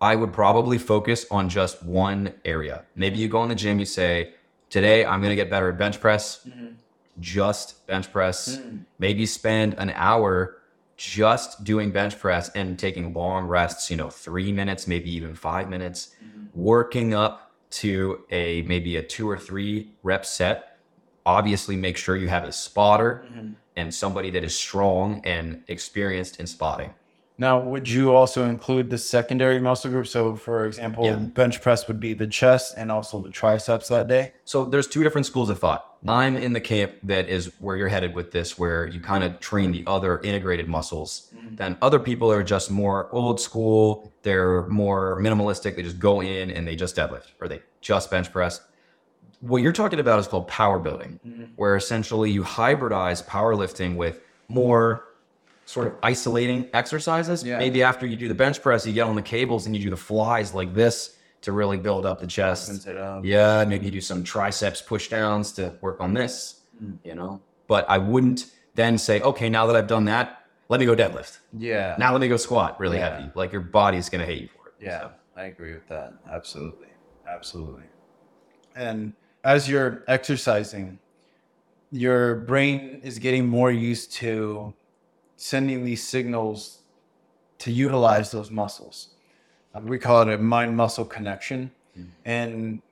A: I would probably focus on just one area. Maybe you go in the gym, you say, Today I'm going to get better at bench press, mm-hmm. just bench press. Mm. Maybe spend an hour just doing bench press and taking long rests, you know, three minutes, maybe even five minutes, mm-hmm. working up to a maybe a two or three rep set. Obviously make sure you have a spotter mm-hmm. and somebody that is strong and experienced in spotting.
C: Now, would you also include the secondary muscle group? So, for example,
A: Yeah.
C: bench press would be the chest and also the triceps that day.
A: So there's two different schools of thought. I'm in the camp that is where you're headed with this, where you kind of train the other integrated muscles. Mm-hmm. Then other people are just more old school. They're more minimalistic. They just go in and they just deadlift or they just bench press. What you're talking about is called power building, mm-hmm. where essentially you hybridize powerlifting with more sort of isolating exercises.
C: Yeah.
A: Maybe after you do the bench press, you get on the cables and you do the flies like this to really build up the chest.
C: Up.
A: Yeah, maybe you do some triceps push downs to work on this, hmm. you know. But I wouldn't then say, okay, now that I've done that, let me go deadlift.
C: Yeah.
A: Now let me go squat really
C: Yeah.
A: heavy. Like your body's gonna hate you for it.
C: Yeah, I agree with that. Absolutely. Absolutely. And as you're exercising, your brain is getting more used to sending these signals to utilize those muscles. Uh, We call it a mind muscle connection. And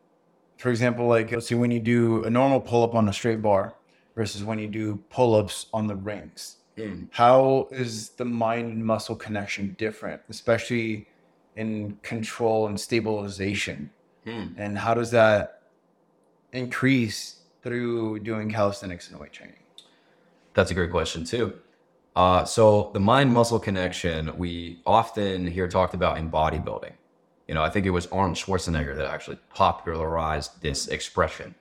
C: for example, like let's see when you do a normal pull up on a straight bar versus when you do pull ups on the rings.
A: Mm.
C: How is the mind muscle connection different, especially in control and stabilization?
A: Hmm.
C: And how does that increase through doing calisthenics and weight training?
A: That's a great question too. Uh, so the mind muscle connection we often hear talked about in bodybuilding. You know, I think it was Arnold Schwarzenegger that actually popularized this expression.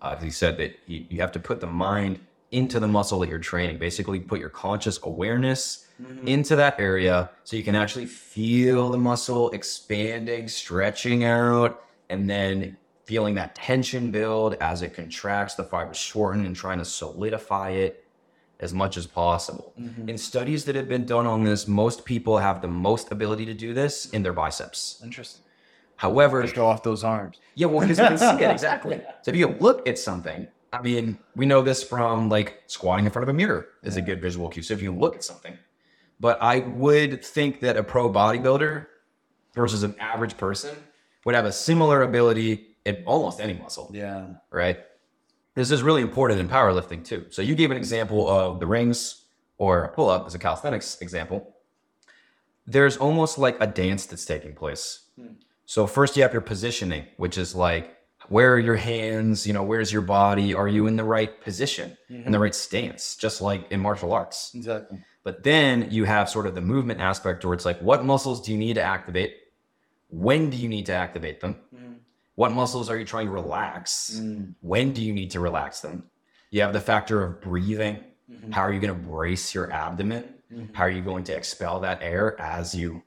A: Uh, he said that you, you have to put the mind into the muscle that you're training. Basically, put your conscious awareness into that area so you can actually feel the muscle expanding, stretching out, and then feeling that tension build as it contracts, the fibers shorten, and trying to solidify it as much as possible. Mm-hmm. In studies that have been done on this, most people have the most ability to do this in their biceps.
C: Interesting.
A: However,
C: Show off those arms.
A: yeah, well, because you can see it exactly. So if you look at something, I mean, we know this from like squatting in front of a mirror is a good visual cue. So if you look at something, but I would think that a pro bodybuilder versus an average person would have a similar ability in almost any muscle
C: Yeah.
A: right? This is really important in powerlifting too. So you gave an example of the rings or a pull up as a calisthenics example. There's almost like a dance that's taking place. Hmm. So first you have your positioning, which is like where are your hands, you know, where's your body? Are you in the right position, in the mm-hmm. right stance, just like in martial arts?
C: Exactly.
A: But then you have sort of the movement aspect where it's like, what muscles do you need to activate? When do you need to activate them? Hmm. What muscles are you trying to relax? Mm. When do you need to relax them? You have the factor of breathing. Mm-hmm. How are you going to brace your abdomen? Mm-hmm. How are you going to expel that air as you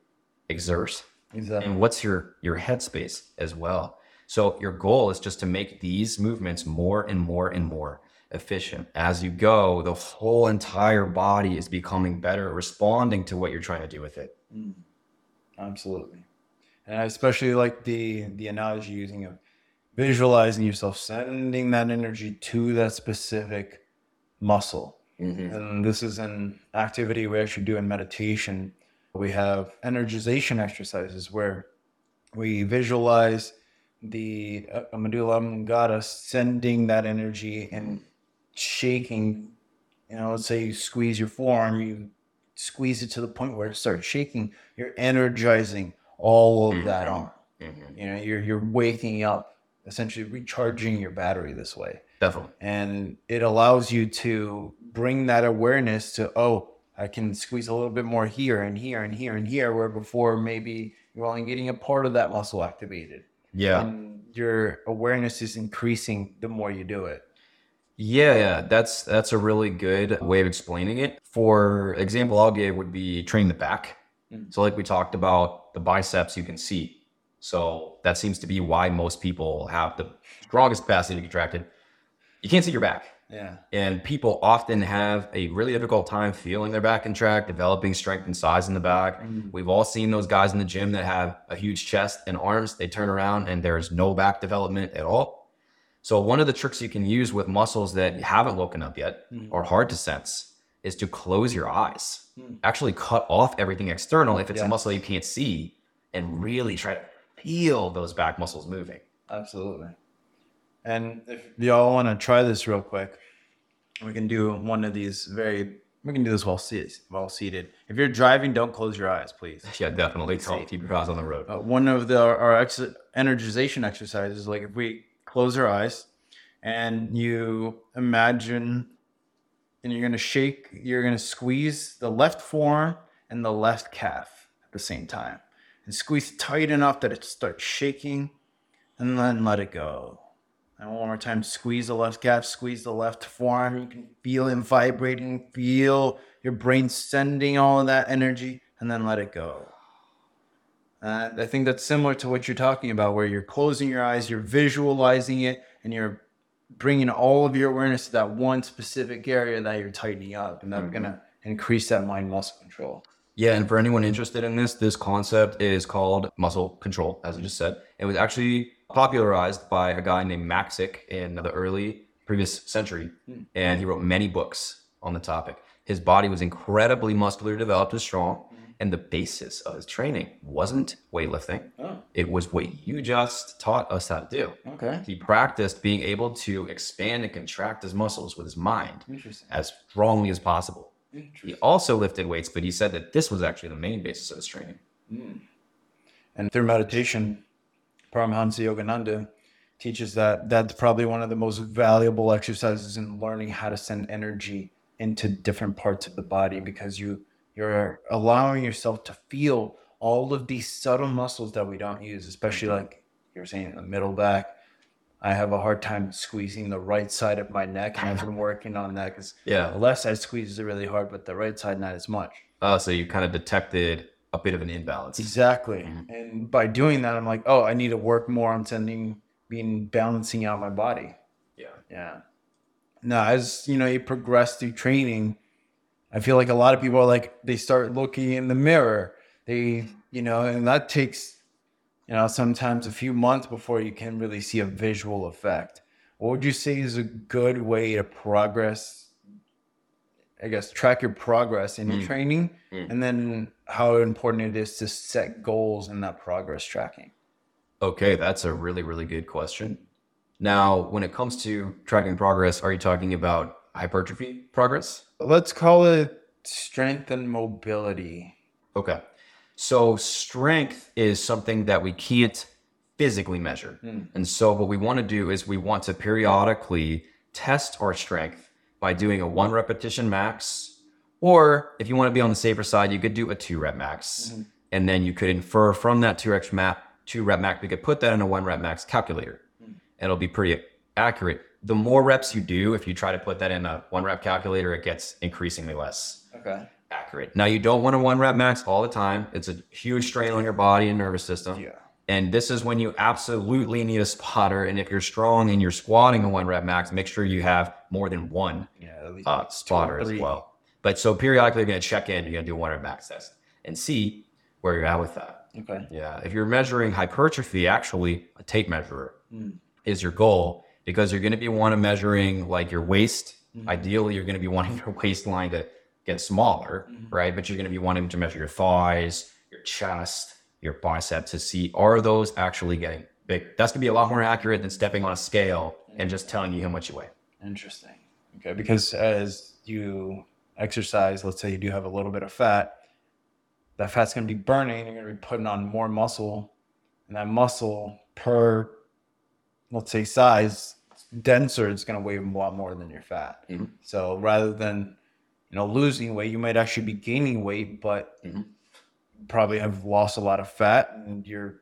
A: exert?
C: Exactly.
A: And what's your your headspace as well? So your goal is just to make these movements more and more and more efficient. As you go, the whole entire body is becoming better responding to what you're trying to do with it. Mm.
C: Absolutely. And I especially like the the analogy using of visualizing yourself sending that energy to that specific muscle. And this is an activity we actually do in meditation. We have energization exercises where we visualize the uh, medulla oblongata sending that energy and shaking. You know, let's say you squeeze your forearm, you squeeze it to the point where it starts shaking. You're energizing all of mm-hmm. that arm. Mm-hmm. You know, you're you're waking up, essentially recharging your battery this way
A: Definitely.
C: and it allows you to bring that awareness to oh i can squeeze a little bit more here and here and here and here where before maybe you're only getting a part of that muscle activated
A: Yeah.
C: and your awareness is increasing the more you do it
A: Yeah, yeah, that's that's a really good way of explaining it. For example, I'll give would be training the back. Mm. So, like we talked about, the biceps you can see, So that seems to be why most people have the strongest capacity to contract it. You can't see your back.
C: Yeah.
A: And people often have a really difficult time feeling their back contract, developing strength and size in the back. Mm. We've all seen those guys in the gym that have a huge chest and arms. They turn around and there's no back development at all. So, one of the tricks you can use with muscles that haven't woken up yet mm. or hard to sense is to close your eyes. Actually, cut off everything external if it's a muscle you can't see and really try to feel those back muscles moving.
C: Absolutely. And if y'all want to try this real quick, we can do one of these very. We can do this while seated. While seated. If you're driving, don't close your eyes, please.
A: Yeah, definitely. Keep your eyes on the road.
C: Uh, one of the our ex- energization exercises, like if we close our eyes and you imagine, and you're gonna shake, you're gonna squeeze the left forearm and the left calf at the same time, and squeeze tight enough that it starts shaking, and then let it go. And one more time, squeeze the left calf, squeeze the left forearm. You can feel it vibrating, feel your brain sending all of that energy, and then let it go. Uh, I think that's similar to what you're talking about, where you're closing your eyes, you're visualizing it, and you're bringing all of your awareness to that one specific area that you're tightening up, and that's mm-hmm. gonna increase that mind muscle control.
A: Yeah, and for anyone interested in this, this concept is called muscle control, as I just said. It was actually popularized by a guy named Maxick in the early previous century, hmm. and he wrote many books on the topic. His body was incredibly muscular, developed, and strong, and the basis of his training wasn't weightlifting. Oh. It was what you just taught us how to do.
C: Okay.
A: He practiced being able to expand and contract his muscles with his mind as strongly as possible. He also lifted weights, but he said that this was actually the main basis of his training. Hmm.
C: And through meditation, Paramahansa Yogananda teaches that that's probably one of the most valuable exercises in learning how to send energy into different parts of the body because you you're allowing yourself to feel all of these subtle muscles that we don't use, especially like you're saying the middle back. I have a hard time squeezing the right side of my neck, and I've been working on that because
A: Yeah.
C: the left side squeezes it really hard, but the right side not as much.
A: Oh, so you kind of detected a bit of an imbalance.
C: Exactly. Mm-hmm. And by doing that, I'm like, oh, I need to work more on sending, being balancing out my body.
A: Yeah.
C: Yeah. Now, as you know, you progress through training, I feel like a lot of people are like, they start looking in the mirror. They, you know, and that takes, you know, sometimes a few months before you can really see a visual effect. What would you say is a good way to progress? I guess track your progress in your training, hmm. and then how important it is to set goals in that progress tracking.
A: Okay, that's a really, really good question. Now, when it comes to tracking progress, are you talking about hypertrophy progress?
C: Let's call it strength and mobility.
A: Okay. So, strength is something that we can't physically measure. Hmm. And so, what we want to do is we want to periodically test our strength by doing a one repetition max. Or if you want to be on the safer side, you could do a two rep max. Mm-hmm. And then you could infer from that two rep map, two rep max, we could put that in a one rep max calculator. And it'll be pretty accurate. The more reps you do, if you try to put that in a one rep calculator, it gets increasingly less
C: Okay.
A: accurate. Now you don't want to one rep max all the time. It's a huge strain on your body and nervous system.
C: Yeah.
A: And this is when you absolutely need a spotter. And if you're strong and you're squatting a one rep max, make sure you have more than one
C: Yeah.
A: Uh, spotter as well. But so periodically you're going to check in, you're going to do a one rep max test and see where you're at with that.
C: Okay.
A: Yeah. If you're measuring hypertrophy, actually, a tape measure
C: Hmm.
A: is your goal because you're going to be want to measuring like your waist.
C: Hmm.
A: Ideally, you're going to be wanting your waistline to get smaller,
C: Hmm.
A: right? But you're going to be wanting to measure your thighs, your chest, your biceps to see are those actually getting big. That's going to be a lot more accurate than stepping on a scale and just telling you how much you weigh.
C: Interesting. Okay. Because as you exercise, let's say you do have a little bit of fat, that fat's going to be burning. You're going to be putting on more muscle, and that muscle per, let's say, size denser, it's going to weigh a lot more than your fat.
A: Mhm.
C: So rather than you know losing weight, you might actually be gaining weight, but
A: Mhm.
C: probably have lost a lot of fat, and you're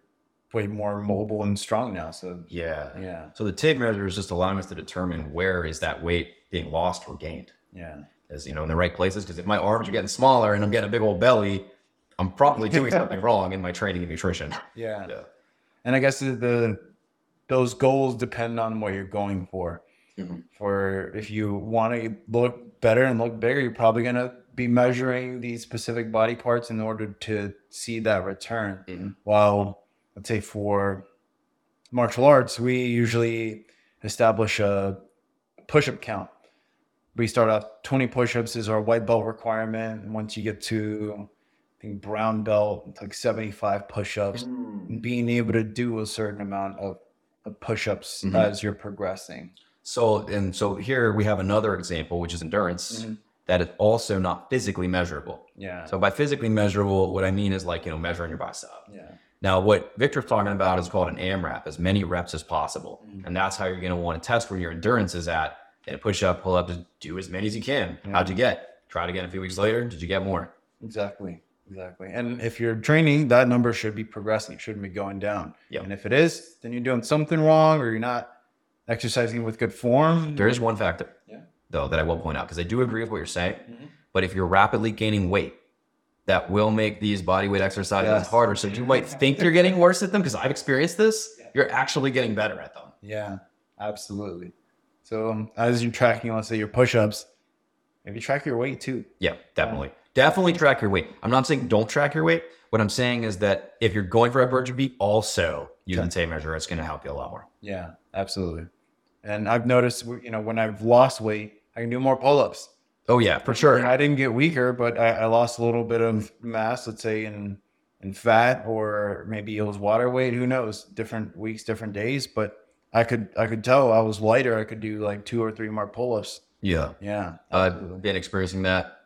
C: way more mobile and strong now. So
A: Yeah.
C: yeah,
A: So the tape measure is just allowing us to determine where is that weight being lost or gained.
C: yeah.
A: Is you know in the right places because if my arms are getting smaller and I'm getting a big old belly, I'm probably doing something wrong in my training and nutrition.
C: Yeah.
A: Yeah.
C: and I guess the, the those goals depend on what you're going for.
A: Mhm.
C: For if you want to look better and look bigger, you're probably gonna be measuring these specific body parts in order to see that return.
A: Mhm.
C: While let's say for martial arts, we usually establish a push-up count. We start off 20 push-ups is our white belt requirement. And once you get to I think brown belt, it's like 75 push-ups. And being able to do a certain amount of push-ups
A: Mhm.
C: as you're progressing.
A: So and so here we have another example, which is endurance,
C: Mhm.
A: that is also not physically measurable.
C: Yeah.
A: So by physically measurable, what I mean is like you know measuring your bicep.
C: yeah.
A: Now, what Victor's talking about is called an AMRAP, as many reps as possible.
C: Mm-hmm.
A: And that's how you're going to want to test where your endurance is at. And push up, pull up, do as many as you can. How'd you get? Try it again a few weeks later. Did you get more?
C: Exactly. Exactly. And if you're training, that number should be progressing. It shouldn't be going down.
A: Yep.
C: And if it is, then you're doing something wrong or you're not exercising with good form.
A: There is one factor,
C: Yeah.
A: though, that I will point out because I do agree with what you're saying.
C: Mhm.
A: But if you're rapidly gaining weight, that will make these body weight exercises
C: Yes.
A: harder. So you might think you're getting worse at them because I've experienced this. You're actually getting better at them.
C: Yeah, absolutely. So um, as you're tracking, let's say your push-ups, maybe track your weight too.
A: Yeah, definitely. Definitely track your weight. I'm not saying don't track your weight. What I'm saying is that if you're going for a hypertrophy, also use the tape measure. It's going to help you a lot more.
C: Yeah, absolutely. And I've noticed, you know, when I've lost weight, I can do more pull-ups.
A: Oh yeah, for sure.
C: I didn't get weaker, but I, I lost a little bit of mass, let's say in in fat, or maybe it was water weight. Who knows? Different weeks, different days. But I could I could tell I was lighter. I could do like two or three more pull-ups.
A: Yeah,
C: Yeah,
A: I've been experiencing that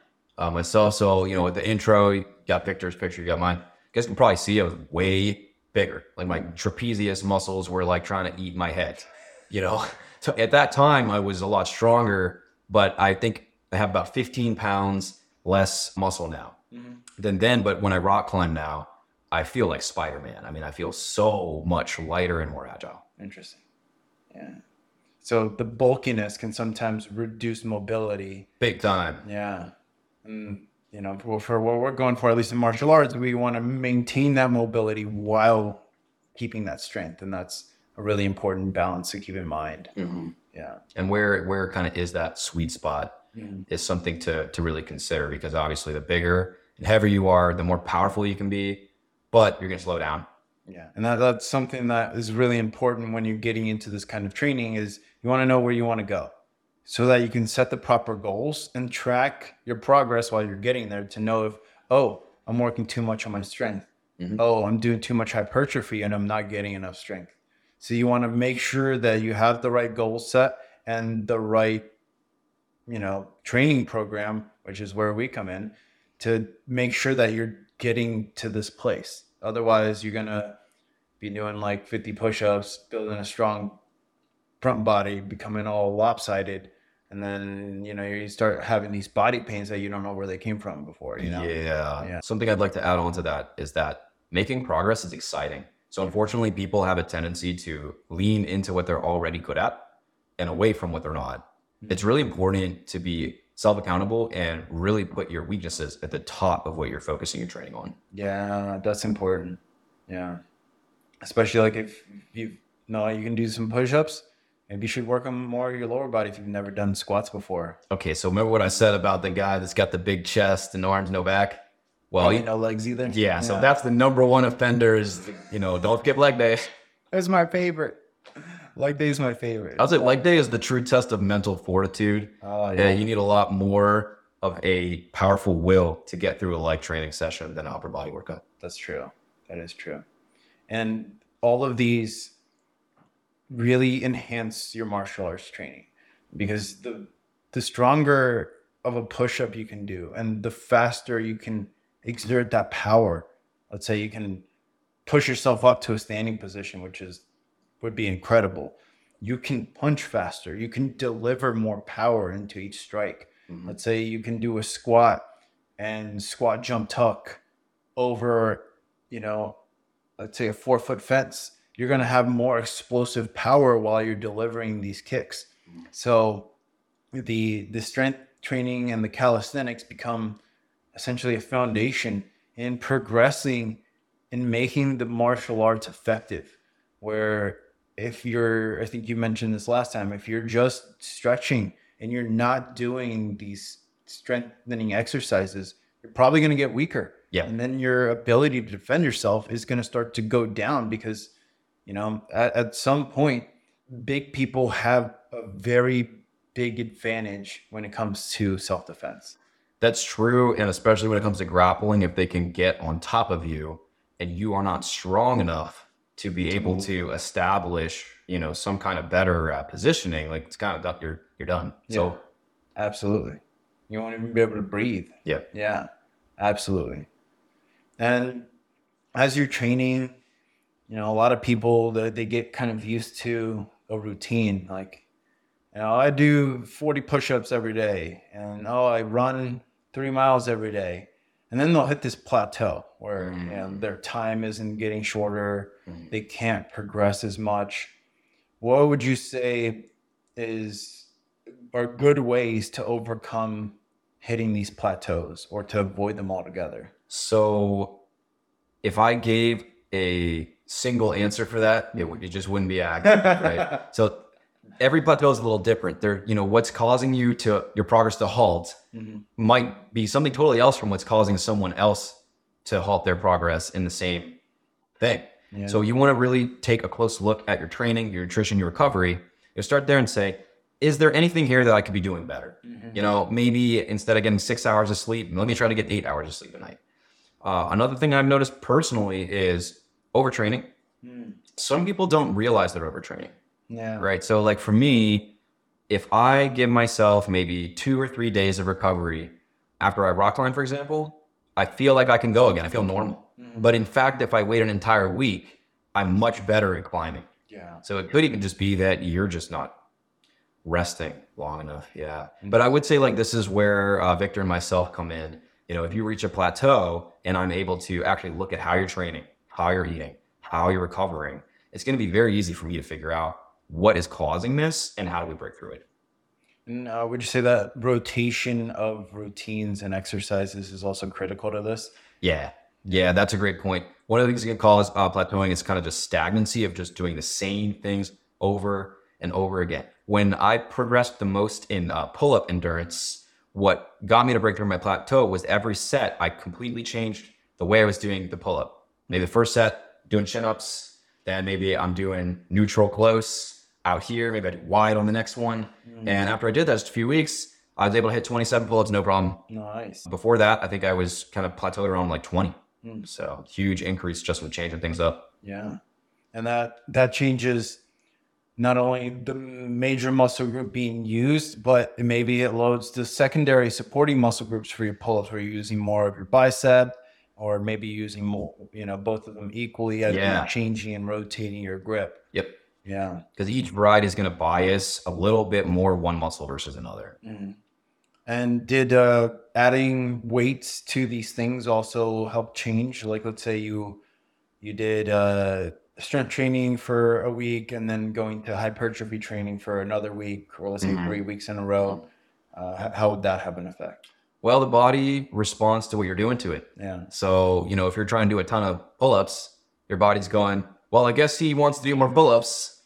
A: uh, myself. So you know, with the intro, you got Victor's picture, you got mine. You guys can probably see I was way bigger. Like my trapezius muscles were like trying to eat my head. You know, so at that time I was a lot stronger, but I think I have about 15 pounds less muscle now than then. But when I rock climb now, I feel like Spider Man. I mean, I feel so much lighter and more agile.
C: interesting. Yeah. So the bulkiness can sometimes reduce mobility.
A: Big time.
C: Yeah. And, you know, for, for what we're going for, at least in martial arts, we want to maintain that mobility while keeping that strength. And that's a really important balance to keep in mind. Mm-hmm. Yeah.
A: and where where kind of is that sweet spot mm-hmm. is something to to really consider because obviously the bigger and heavier you are the more powerful you can be but you're going to slow down
C: Yeah. And that, that's something that is really important when you're getting into this kind of training is you want to know where you want to go so that you can set the proper goals and track your progress while you're getting there to know if, oh, I'm working too much on my strength. Mm-hmm. Oh, I'm doing too much hypertrophy and I'm not getting enough strength. So you want to make sure that you have the right goal set and the right, you know, training program, which is where we come in, to make sure that you're getting to this place. Otherwise, you're gonna be doing like 50 push-ups, building a strong front body, becoming all lopsided, and then you know you start having these body pains that you don't know where they came from before. You know.
A: yeah.
C: Yeah.
A: something i'd like to add on to that is that making progress is exciting so unfortunately people have a tendency to lean into what they're already good at and away from what they're not mm-hmm. it's really important to be self-accountable and really put your weaknesses at the top of what you're focusing your training on
C: Yeah, that's important. Yeah. Especially like if you know you can do some push-ups, maybe you should work on more of your lower body if you've never done squats before.
A: Okay, so remember what I said about the guy that's got the big chest and no arms, no back? Well, oh,
C: you
A: you
C: no legs either.
A: yeah, so that's the number one offender is, you know, don't skip leg day.
C: that's my favorite. Leg day is my favorite.
A: I would say leg day is the true test of mental fortitude.
C: Oh,
A: yeah.
C: yeah.
A: you need a lot more of a powerful will to get through a leg training session than an upper body workout.
C: That's true. That is true. And all of these really enhance your martial arts training because the the stronger of a push-up you can do and the faster you can exert that power. Let's say you can push yourself up to a standing position, which is would be incredible. You can punch faster. You can deliver more power into each strike. Mm-hmm. Let's say you can do a squat and squat jump tuck over, you know, let's say a four foot fence. You're going to have more explosive power while you're delivering these kicks. So the the strength training and the calisthenics become essentially a foundation in progressing in making the martial arts effective. where if you're, I think you mentioned this last time, if you're just stretching and you're not doing these strengthening exercises, you're probably going to get weaker.
A: Yeah.
C: And then your ability to defend yourself is going to start to go down because, you know, at, at some point, big people have a very big advantage when it comes to self defense.
A: That's true. And especially when it comes to grappling, if they can get on top of you and you are not strong enough to be able to establish, you know, some kind of better uh, positioning, like it's kind of done, you're, you're done. So,
C: Absolutely. You won't even be able to breathe.
A: yeah.
C: Yeah, absolutely. And as you're training, you know, a lot of people that they get kind of used to a routine. Like, you know, I do 40 push-ups every day, and oh, I run three miles every day, and then they'll hit this plateau where mm. you know, their time isn't getting shorter. Mm. They can't progress as much. What would you say is are good ways to overcome hitting these plateaus or to avoid them altogether?
A: So if I gave a single answer for that, it, it just wouldn't be accurate, right? So every plateau is a little different. There, you know, what's causing you to your progress to halt might be something totally else from what's causing someone else to halt their progress in the same thing. So you want to really take a close look at your training, your nutrition, your recovery. You start there and say, is there anything here that I could be doing better? You know, maybe instead of getting six hours of sleep, let me try to get eight hours of sleep a night. Uh, another thing I've noticed personally is overtraining. Hmm. Some people don't realize they're overtraining,
C: Yeah.
A: right? So, like for me, if I give myself maybe two or three days of recovery after I rock climb, for example, I feel like I can go again. I feel normal. Hmm. But in fact, if I wait an entire week, I'm much better at climbing.
C: Yeah.
A: So it could even just be that you're just not resting long enough. Yeah. Hmm. But I would say like this is where uh, Victor and myself come in. You know, if you reach a plateau and I'm able to actually look at how you're training, how you're eating, how you're recovering, it's going to be very easy for me to figure out what is causing this and how do we break through it.
C: And uh, would you say that rotation of routines and exercises is also critical to this?
A: Yeah. Yeah, that's a great point. One of the things that can cause uh, plateauing is kind of just stagnancy of just doing the same things over and over again. When I progressed the most in uh, pull up endurance, what got me to break through my plateau was every set, I completely changed the way I was doing the pull up. Maybe the first set, doing chin ups, then maybe I'm doing neutral close out here, maybe I do wide on the next one. Mm-hmm. And after I did that, just a few weeks, I was able to hit 27 pull ups, no problem.
C: Nice.
A: Before that, I think I was kind of plateaued around like 20. Hmm. So huge increase just with changing things up.
C: Yeah. And that that changes not only the major muscle group being used, but maybe it loads the secondary supporting muscle groups for your pull-ups where you're using more of your bicep or maybe using more, you know, both of them equally as
A: Yeah.
C: you're changing and rotating your grip.
A: Yep.
C: Yeah.
A: Because each variety is going to bias a little bit more one muscle versus another.
C: And did uh, adding weights to these things also help change? Like, let's say you you did uh, strength training for a week and then going to hypertrophy training for another week, or let's say three weeks in a row. Uh, how would that have an effect?
A: Well, the body responds to what you're doing to it.
C: Yeah.
A: So, you know, if you're trying to do a ton of pull ups, your body's going, well, I guess he wants to do more pull ups.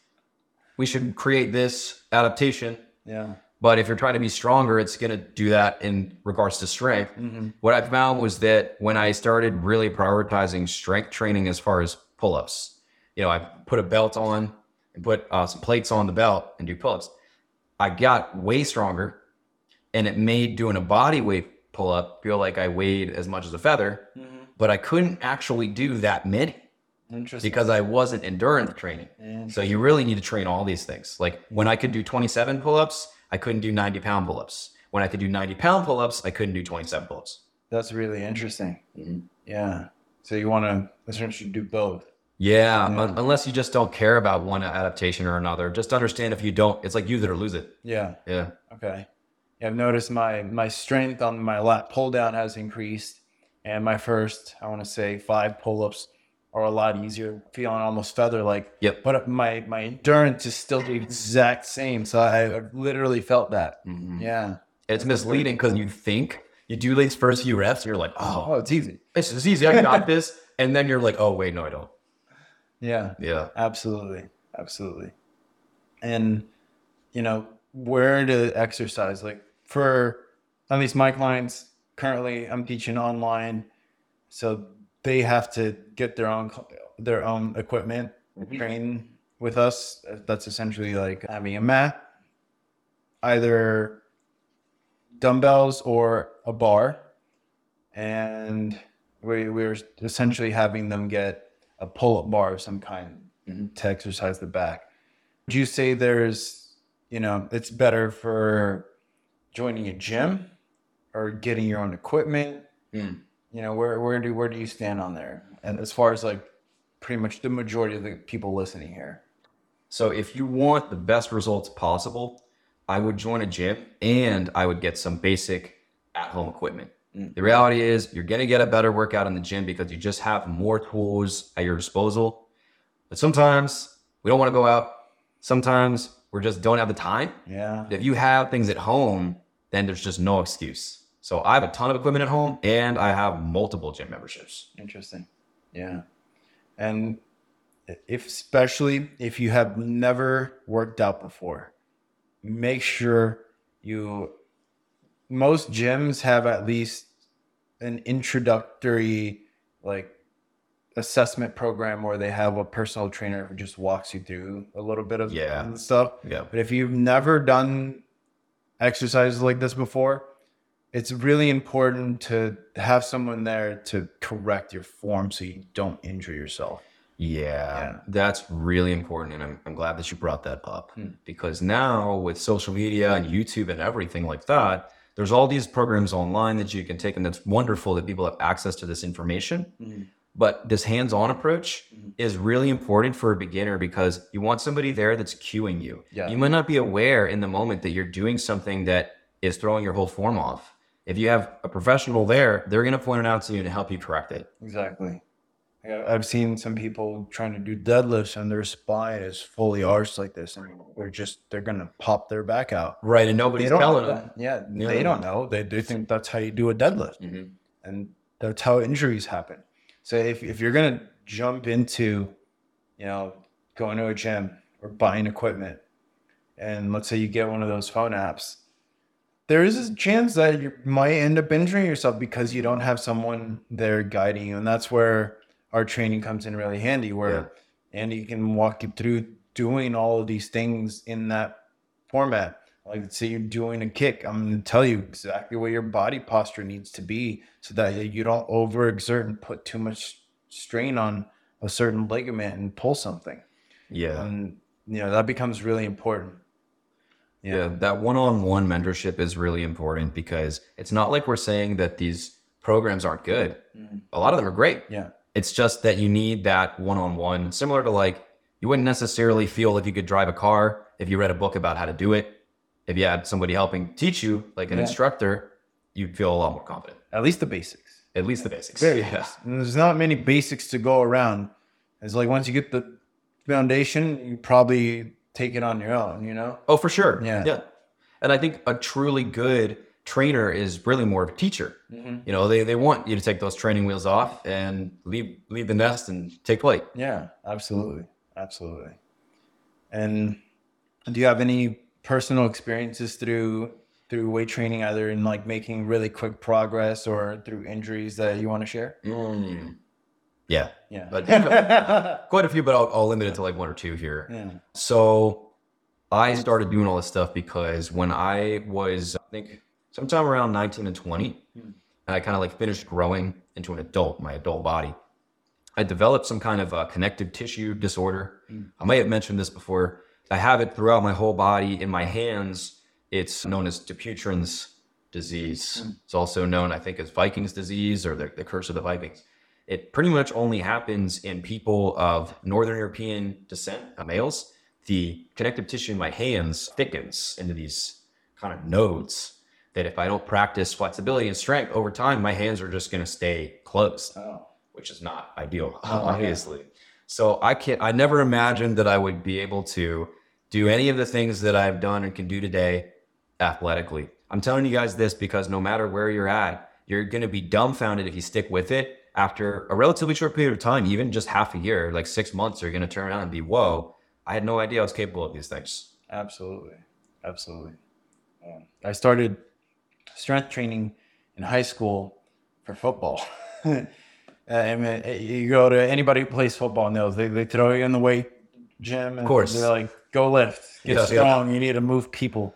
A: We should create this adaptation.
C: Yeah.
A: But if you're trying to be stronger, it's going to do that in regards to strength. What I found was that when I started really prioritizing strength training as far as pull ups, you know, I put a belt on and put uh, some plates on the belt and do pull ups. I got way stronger and it made doing a body weight pull up feel like I weighed as much as a feather, mm-hmm. but I couldn't actually do that many
C: Interesting.
A: because I wasn't endurance training. So you really need to train all these things. Like when I could do 27 pull-ups, I couldn't do 90 pound pull-ups. When I could do 90 pound pull-ups, I couldn't do 27 pull-ups.
C: That's really interesting. Mm-hmm. Yeah. So you want to essentially do both.
A: Yeah, un- unless you just don't care about one adaptation or another. Just understand if you don't, it's like use it or lose it.
C: Yeah.
A: Yeah.
C: Okay. I've noticed my my strength on my lat pull down has increased, and my first I want to say five pull ups are a lot easier, feeling almost feather like.
A: Yep.
C: But my my endurance is still the exact same, so I, literally felt that. Mm-hmm. Yeah.
A: It's misleading because you think you do these first few reps, and you're like, oh,
C: Oh, it's easy.
A: this is easy. I got this. And then you're like, oh, wait, no, I don't.
C: Yeah.
A: Yeah.
C: Absolutely. Absolutely. And, you know, where to exercise, like for at least my clients, currently I'm teaching online. So they have to get their own their own equipment, mm-hmm. train with us. That's essentially like having a mat, either dumbbells or a bar. And we, we're essentially having them get a pull-up bar of some kind mm-hmm. to exercise the back. Would you say there's, you know, it's better for joining a gym or getting your own equipment?
A: Mm.
C: You know, where where do where do you stand on there? And as far as like pretty much the majority of the people listening here.
A: So if you want the best results possible, I would join a gym and I would get some basic at-home equipment. The reality is you're going to get a better workout in the gym because you just have more tools at your disposal. But sometimes we don't want to go out. Sometimes we just don't have the time.
C: Yeah.
A: If you have things at home, then there's just no excuse. So I have a ton of equipment at home and I have multiple gym memberships.
C: Interesting. Yeah. And if especially if you have never worked out before, make sure you most gyms have at least an introductory like assessment program where they have a personal trainer who just walks you through a little bit of
A: Yeah.
C: stuff.
A: Yeah.
C: But if you've never done exercises like this before, it's really important to have someone there to correct your form so you don't injure yourself.
A: Yeah,
C: Yeah.
A: that's really important. And I'm, I'm glad that you brought that up hmm. because now with social media and YouTube and everything like that, there's all these programs online that you can take. And that's wonderful that people have access to this information. Hmm. But this hands on approach is really important for a beginner because you want somebody there that's cueing you.
C: Yeah.
A: You might not be aware in the moment that you're doing something that is throwing your whole form off. If you have a professional there, they're going to point it out to you to help you correct it.
C: Exactly. I've seen some people trying to do deadlifts and their spine is fully arched like this, and they're just they're gonna pop their back out.
A: Right. And nobody's telling them.
C: Yeah,
A: Yeah.
C: they don't know. They they think that's how you do a deadlift,
A: Mhm.
C: and that's how injuries happen. So if if you're gonna jump into, you know, going to a gym or buying equipment, and let's say you get one of those phone apps, there is a chance that you might end up injuring yourself because you don't have someone there guiding you, and that's where our training comes in really handy. Where Andy can walk you through doing all of these things in that format. Like, say you're doing a kick, I'm going to tell you exactly what your body posture needs to be so that you don't overexert and put too much strain on a certain ligament and pull something.
A: Yeah.
C: And, you know, that becomes really important.
A: Yeah, that one-on-one mentorship is really important because it's not like we're saying that these programs aren't good. Mm-hmm. A lot of them are great.
C: Yeah.
A: It's just that you need that one-on-one, similar to like you wouldn't necessarily feel like you could drive a car if you read a book about how to do it. If you had somebody helping teach you, like an
C: Yeah.
A: instructor, you'd feel a lot more confident.
C: At least the basics.
A: At least the basics.
C: Very
A: yeah.
C: there's not many basics to go around. It's like once you get the foundation, you probably take it on your own, you know?
A: Oh, for sure.
C: Yeah.
A: Yeah. And I think a truly good trainer is really more of a teacher. Mm-hmm. You know, they, they want you to take those training wheels off and leave leave the nest and take flight.
C: Yeah, absolutely. Absolutely. And do you have any personal experiences through through weight training, either in like making really quick progress or through injuries that you want to share?
A: Mm. Yeah.
C: Yeah.
A: But quite a few, but I'll, I'll limit it to like one or two here.
C: yeah.
A: So I started doing all this stuff because when I was, I think, sometime around 19 and 20, and I kind of like finished growing into an adult, my adult body, I developed some kind of uh, connective tissue disorder. I may have mentioned this before. I have it throughout my whole body. In my hands, it's known as Dupuytren's disease. It's also known, I think, as Vikings disease or the, the curse of the Vikings. It pretty much only happens in people of Northern European descent, uh, males. The connective tissue in my hands thickens into these kind of nodes that if I don't practice flexibility and strength over time, my hands are just going to stay closed
C: Oh.
A: which is not ideal, obviously. So I can't. I never imagined that I would be able to do any of the things that I've done and can do today athletically. I'm telling you guys this because no matter where you're at, you're going to be dumbfounded if you stick with it after a relatively short period of time, even just half a year, like six months, you're going to turn around and be, whoa, I had no idea I was capable of these things.
C: Absolutely. Absolutely. Yeah. I started strength training in high school for football. I mean, you go to anybody who plays football knows they, they throw you in the weight gym. Of
A: course.
C: They're like, go lift, get
A: Yeah, yeah.
C: strong. You need to move people.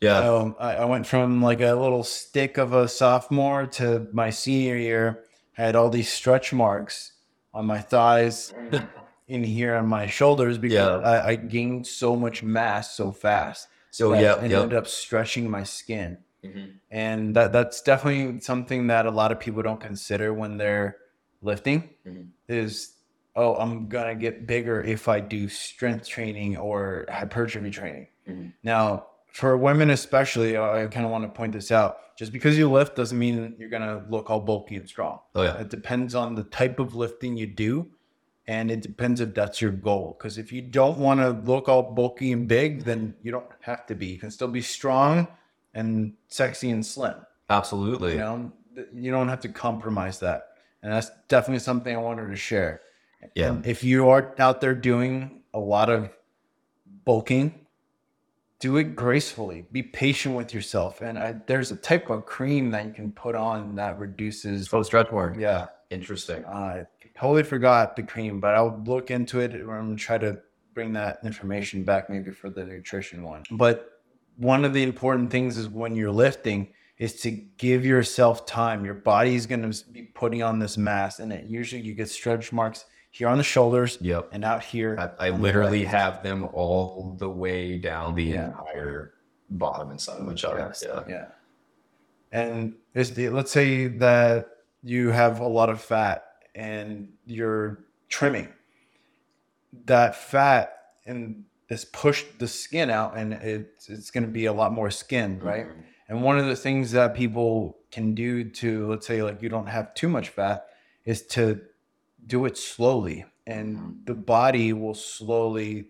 A: Yeah.
C: So I, I went from like a little stick of a sophomore to my senior year. I had all these stretch marks on my thighs, in here on my shoulders because
A: Yeah.
C: I, I gained so much mass so fast.
A: So, yeah, yeah.
C: ended up stretching my skin,
A: Mhm.
C: and that that's definitely something that a lot of people don't consider when they're lifting.
A: Mhm.
C: Is oh, I'm gonna get bigger if I do strength training or hypertrophy training.
A: Mhm.
C: Now, for women especially, I kind of want to point this out. Just because you lift doesn't mean you're gonna look all bulky and strong.
A: Oh, yeah.
C: It depends on the type of lifting you do, and it depends if that's your goal. Because if you don't want to look all bulky and big, then you don't have to be. You can still be strong and sexy and slim.
A: Absolutely.
C: You know, you don't have to compromise that, and that's definitely something I wanted to share.
A: Yeah.
C: And if you are out there doing a lot of bulking, do it gracefully. Be patient with yourself. And I, there's a type of cream that you can put on that reduces.
A: Oh, stretch mark.
C: Yeah,
A: Interesting.
C: I totally forgot the cream, but I'll look into it. Or I'm gonna try to bring that information back maybe for the nutrition one. But one of the important things is when you're lifting is to give yourself time. Your body is gonna be putting on this mass, and it usually you get stretch marks here on the shoulders.
A: Yep.
C: And out here.
A: I, I
C: on the
A: literally have them all the way down the
C: Yeah.
A: entire bottom and side of each other. Yeah.
C: Yeah. And the let's say that you have a lot of fat and you're trimming. That fat and this pushed the skin out and it's it's gonna be a lot more skin, right? Mm-hmm. And one of the things that people can do to let's say like you don't have too much fat is to do it slowly. And mm-hmm. the body will slowly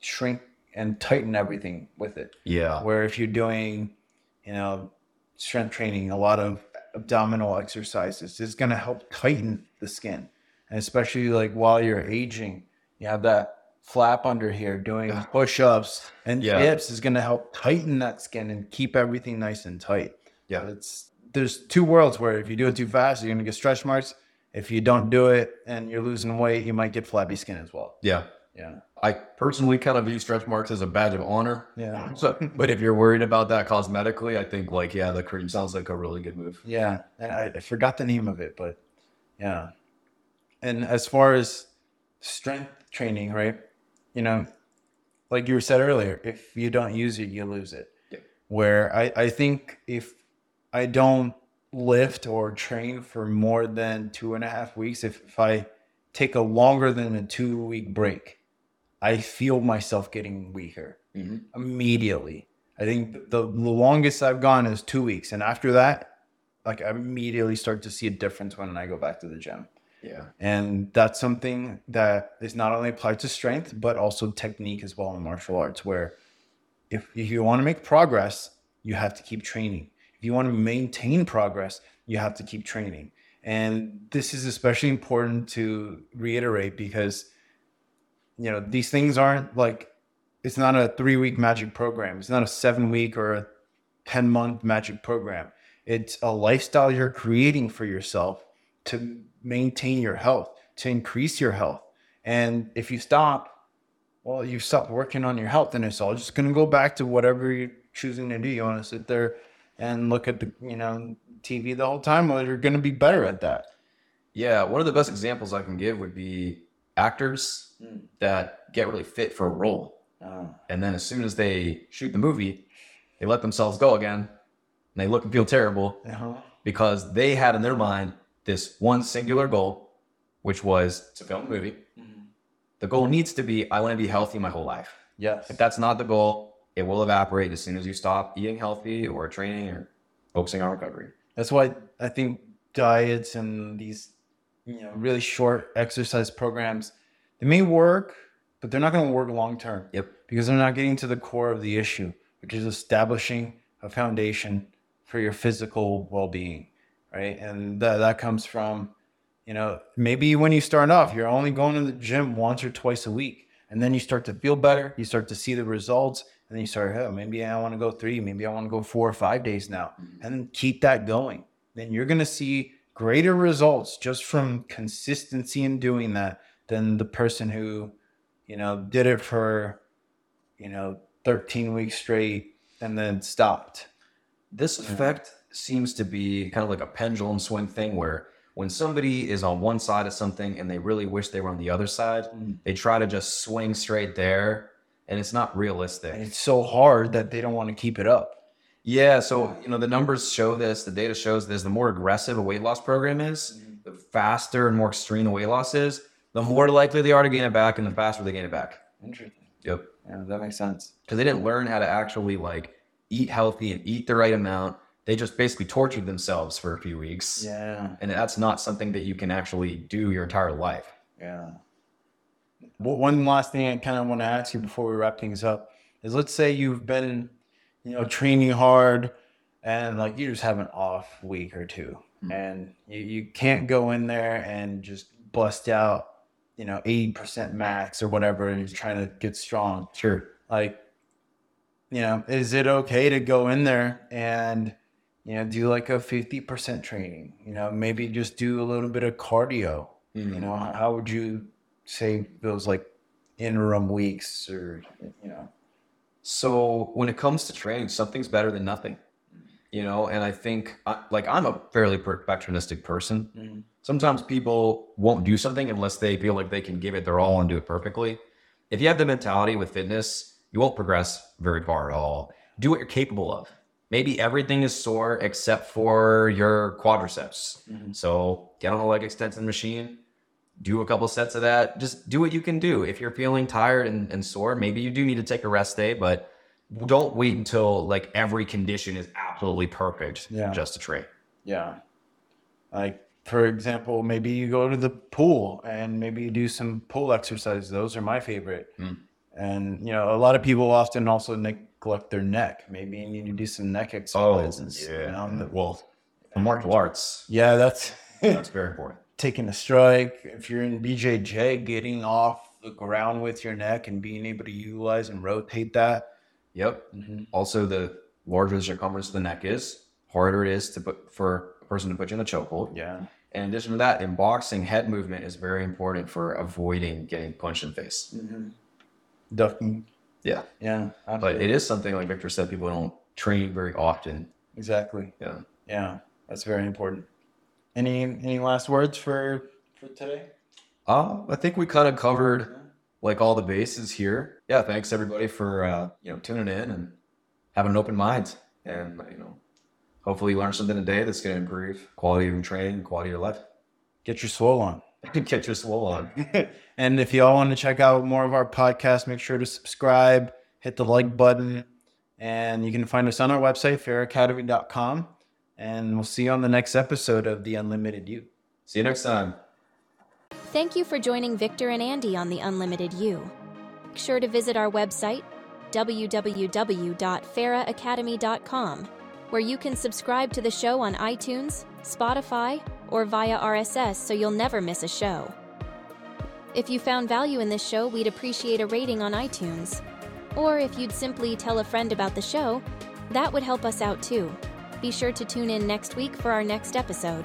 C: shrink and tighten everything with it.
A: Yeah.
C: where if you're doing you know strength training a lot of abdominal exercises is going to help tighten the skin. And especially like while you're aging you have that flap under here doing push-ups and
A: Yeah.
C: dips is going to help tighten that skin and keep everything nice and tight
A: Yeah.
C: it's there's two worlds where if you do it too fast you're going to get stretch marks if you don't do it and you're losing weight you might get flabby skin as well
A: Yeah.
C: yeah
A: I personally kind of view stretch marks as a badge of honor.
C: yeah
A: So, but if you're worried about that cosmetically, I think like yeah, the cream sounds like a really good move.
C: Yeah, and I, I forgot the name of it, but yeah. And as far as strength training, right? You know, like you said earlier, if you don't use it, you lose it.
A: Yeah.
C: Where I, I think if I don't lift or train for more than two and a half weeks, if, if I take a longer than a two week break, I feel myself getting weaker
A: Mhm.
C: immediately. I think the, the longest I've gone is two weeks, and after that, like I immediately start to see a difference when I go back to the gym.
A: Yeah.
C: And that's something that is not only applied to strength, but also technique as well in martial arts, where if, if you want to make progress, you have to keep training. If you want to maintain progress, you have to keep training. And this is especially important to reiterate because, you know, these things aren't like, it's not a three week magic program. It's not a seven week or a 10 month magic program. It's a lifestyle you're creating for yourself to maintain your health, to increase your health. And if you stop, well, you stop working on your health and it's all just going to go back to whatever you're choosing to do. You want to sit there and look at the, you know, TV the whole time. Well, you're going to be better at that.
A: Yeah, one of the best examples I can give would be actors that get really fit for a role. And then as soon as they shoot the movie, they let themselves go again and they look and feel terrible
C: Uh-huh.
A: because they had in their mind this one singular goal, which was to film a movie. Mm-hmm. The goal needs to be I want to be healthy my whole life.
C: Yes.
A: If that's not the goal, it will evaporate as soon as you stop eating healthy or training or focusing on recovery.
C: That's why I think diets and these, you know, really short exercise programs, they may work, but they're not going to work long term.
A: Yep.
C: Because they're not getting to the core of the issue, which is establishing a foundation for your physical well being, right? And that, that comes from, you know, maybe when you start off, you're only going to the gym once or twice a week. And then you start to feel better. You start to see the results. And then you start, oh, maybe I want to go three. Maybe I want to go four or five days now. Mm-hmm. And then keep that going. Then you're going to see greater results just from consistency in doing that than the person who, you know, did it for, you know, 13 weeks straight and then stopped.
A: This effect seems to be kind of like a pendulum swing thing where when somebody is on one side of something and they really wish they were on the other side, mm. they try to just swing straight there and it's not realistic.
C: And it's so hard that they don't want to keep it up.
A: Yeah, so you know the numbers show this, the data shows this. The more aggressive a weight loss program is, mm-hmm. the faster and more extreme the weight loss is, the more likely they are to gain it back and the faster they gain it back.
C: Interesting.
A: Yep.
C: Yeah, that makes sense.
A: Because they didn't learn how to actually like eat healthy and eat the right amount. They just basically tortured themselves for a few weeks.
C: Yeah.
A: And that's not something that you can actually do your entire life.
C: Yeah. Well, one last thing I kind of want to ask you before we wrap things up is let's say you've been, you know, training hard and like you just have an off week or 2 hmm. and you, you can't go in there and just bust out, you know, 80% max or whatever and you're trying to get strong.
A: Sure.
C: Like, you know, is it okay to go in there and, you know, do like a 50% training? You know, maybe just do a little bit of cardio. You know, how how would you say those like interim weeks or, you know?
A: So when it comes to training, something's better than nothing, you know. And I think, I- like, I'm a fairly perfectionistic person. Mm-hmm. Sometimes people won't do something unless they feel like they can give it their all and do it perfectly. If you have the mentality with fitness, you won't progress very far at all. Do what you're capable of. Maybe everything is sore except for your quadriceps. Mm-hmm. So get on a leg extension machine, do a couple sets of that. Just do what you can do. If you're feeling tired and, and sore, maybe you do need to take a rest day, but don't wait until like every condition is absolutely perfect
C: Yeah.
A: just to train.
C: Yeah. Like, for example, maybe you go to the pool and maybe you do some pool exercises. Those are my favorite. Hmm. And, you know, a lot of people often also neglect their neck. Maybe you need to do some neck exercises. Oh, you know?
A: Well, martial arts,
C: Yeah, that's
A: that's very important.
C: taking a strike. If you're in BJJ, getting off the ground with your neck and being able to utilize and rotate that.
A: Yep. Mm-hmm. Also, the larger the circumference of the neck is, harder it is to put for a person to put you in a chokehold.
C: Yeah.
A: In addition to that, in boxing, head movement is very important for avoiding getting punched in the face. Mm-hmm.
C: Ducking.
A: Yeah.
C: Yeah.
A: But it is something, like Victor said, people don't train very often.
C: exactly.
A: Yeah.
C: Yeah. That's very important. Any any last words for for today?
A: Uh, I think we kind of covered like all the bases here. Yeah, thanks everybody for uh, you know tuning in and having an open mind, and you know, hopefully you learn something today that's going to improve quality of your training, and quality of your life.
C: Get your swole on.
A: Get your swole on.
C: and if y'all want to check out more of our podcast, make sure to subscribe, hit the like button, and you can find us on our website, fairacademy.com. And we'll see you on the next episode of The Unlimited You.
A: See you next time.
B: Thank you for joining Victor and Andy on The Unlimited You. Make sure to visit our website, www.farahacademy.com, where you can subscribe to the show on iTunes, Spotify, or via RSS so you'll never miss a show. If you found value in this show, we'd appreciate a rating on iTunes. Or if you'd simply tell a friend about the show, that would help us out too. Be sure to tune in next week for our next episode.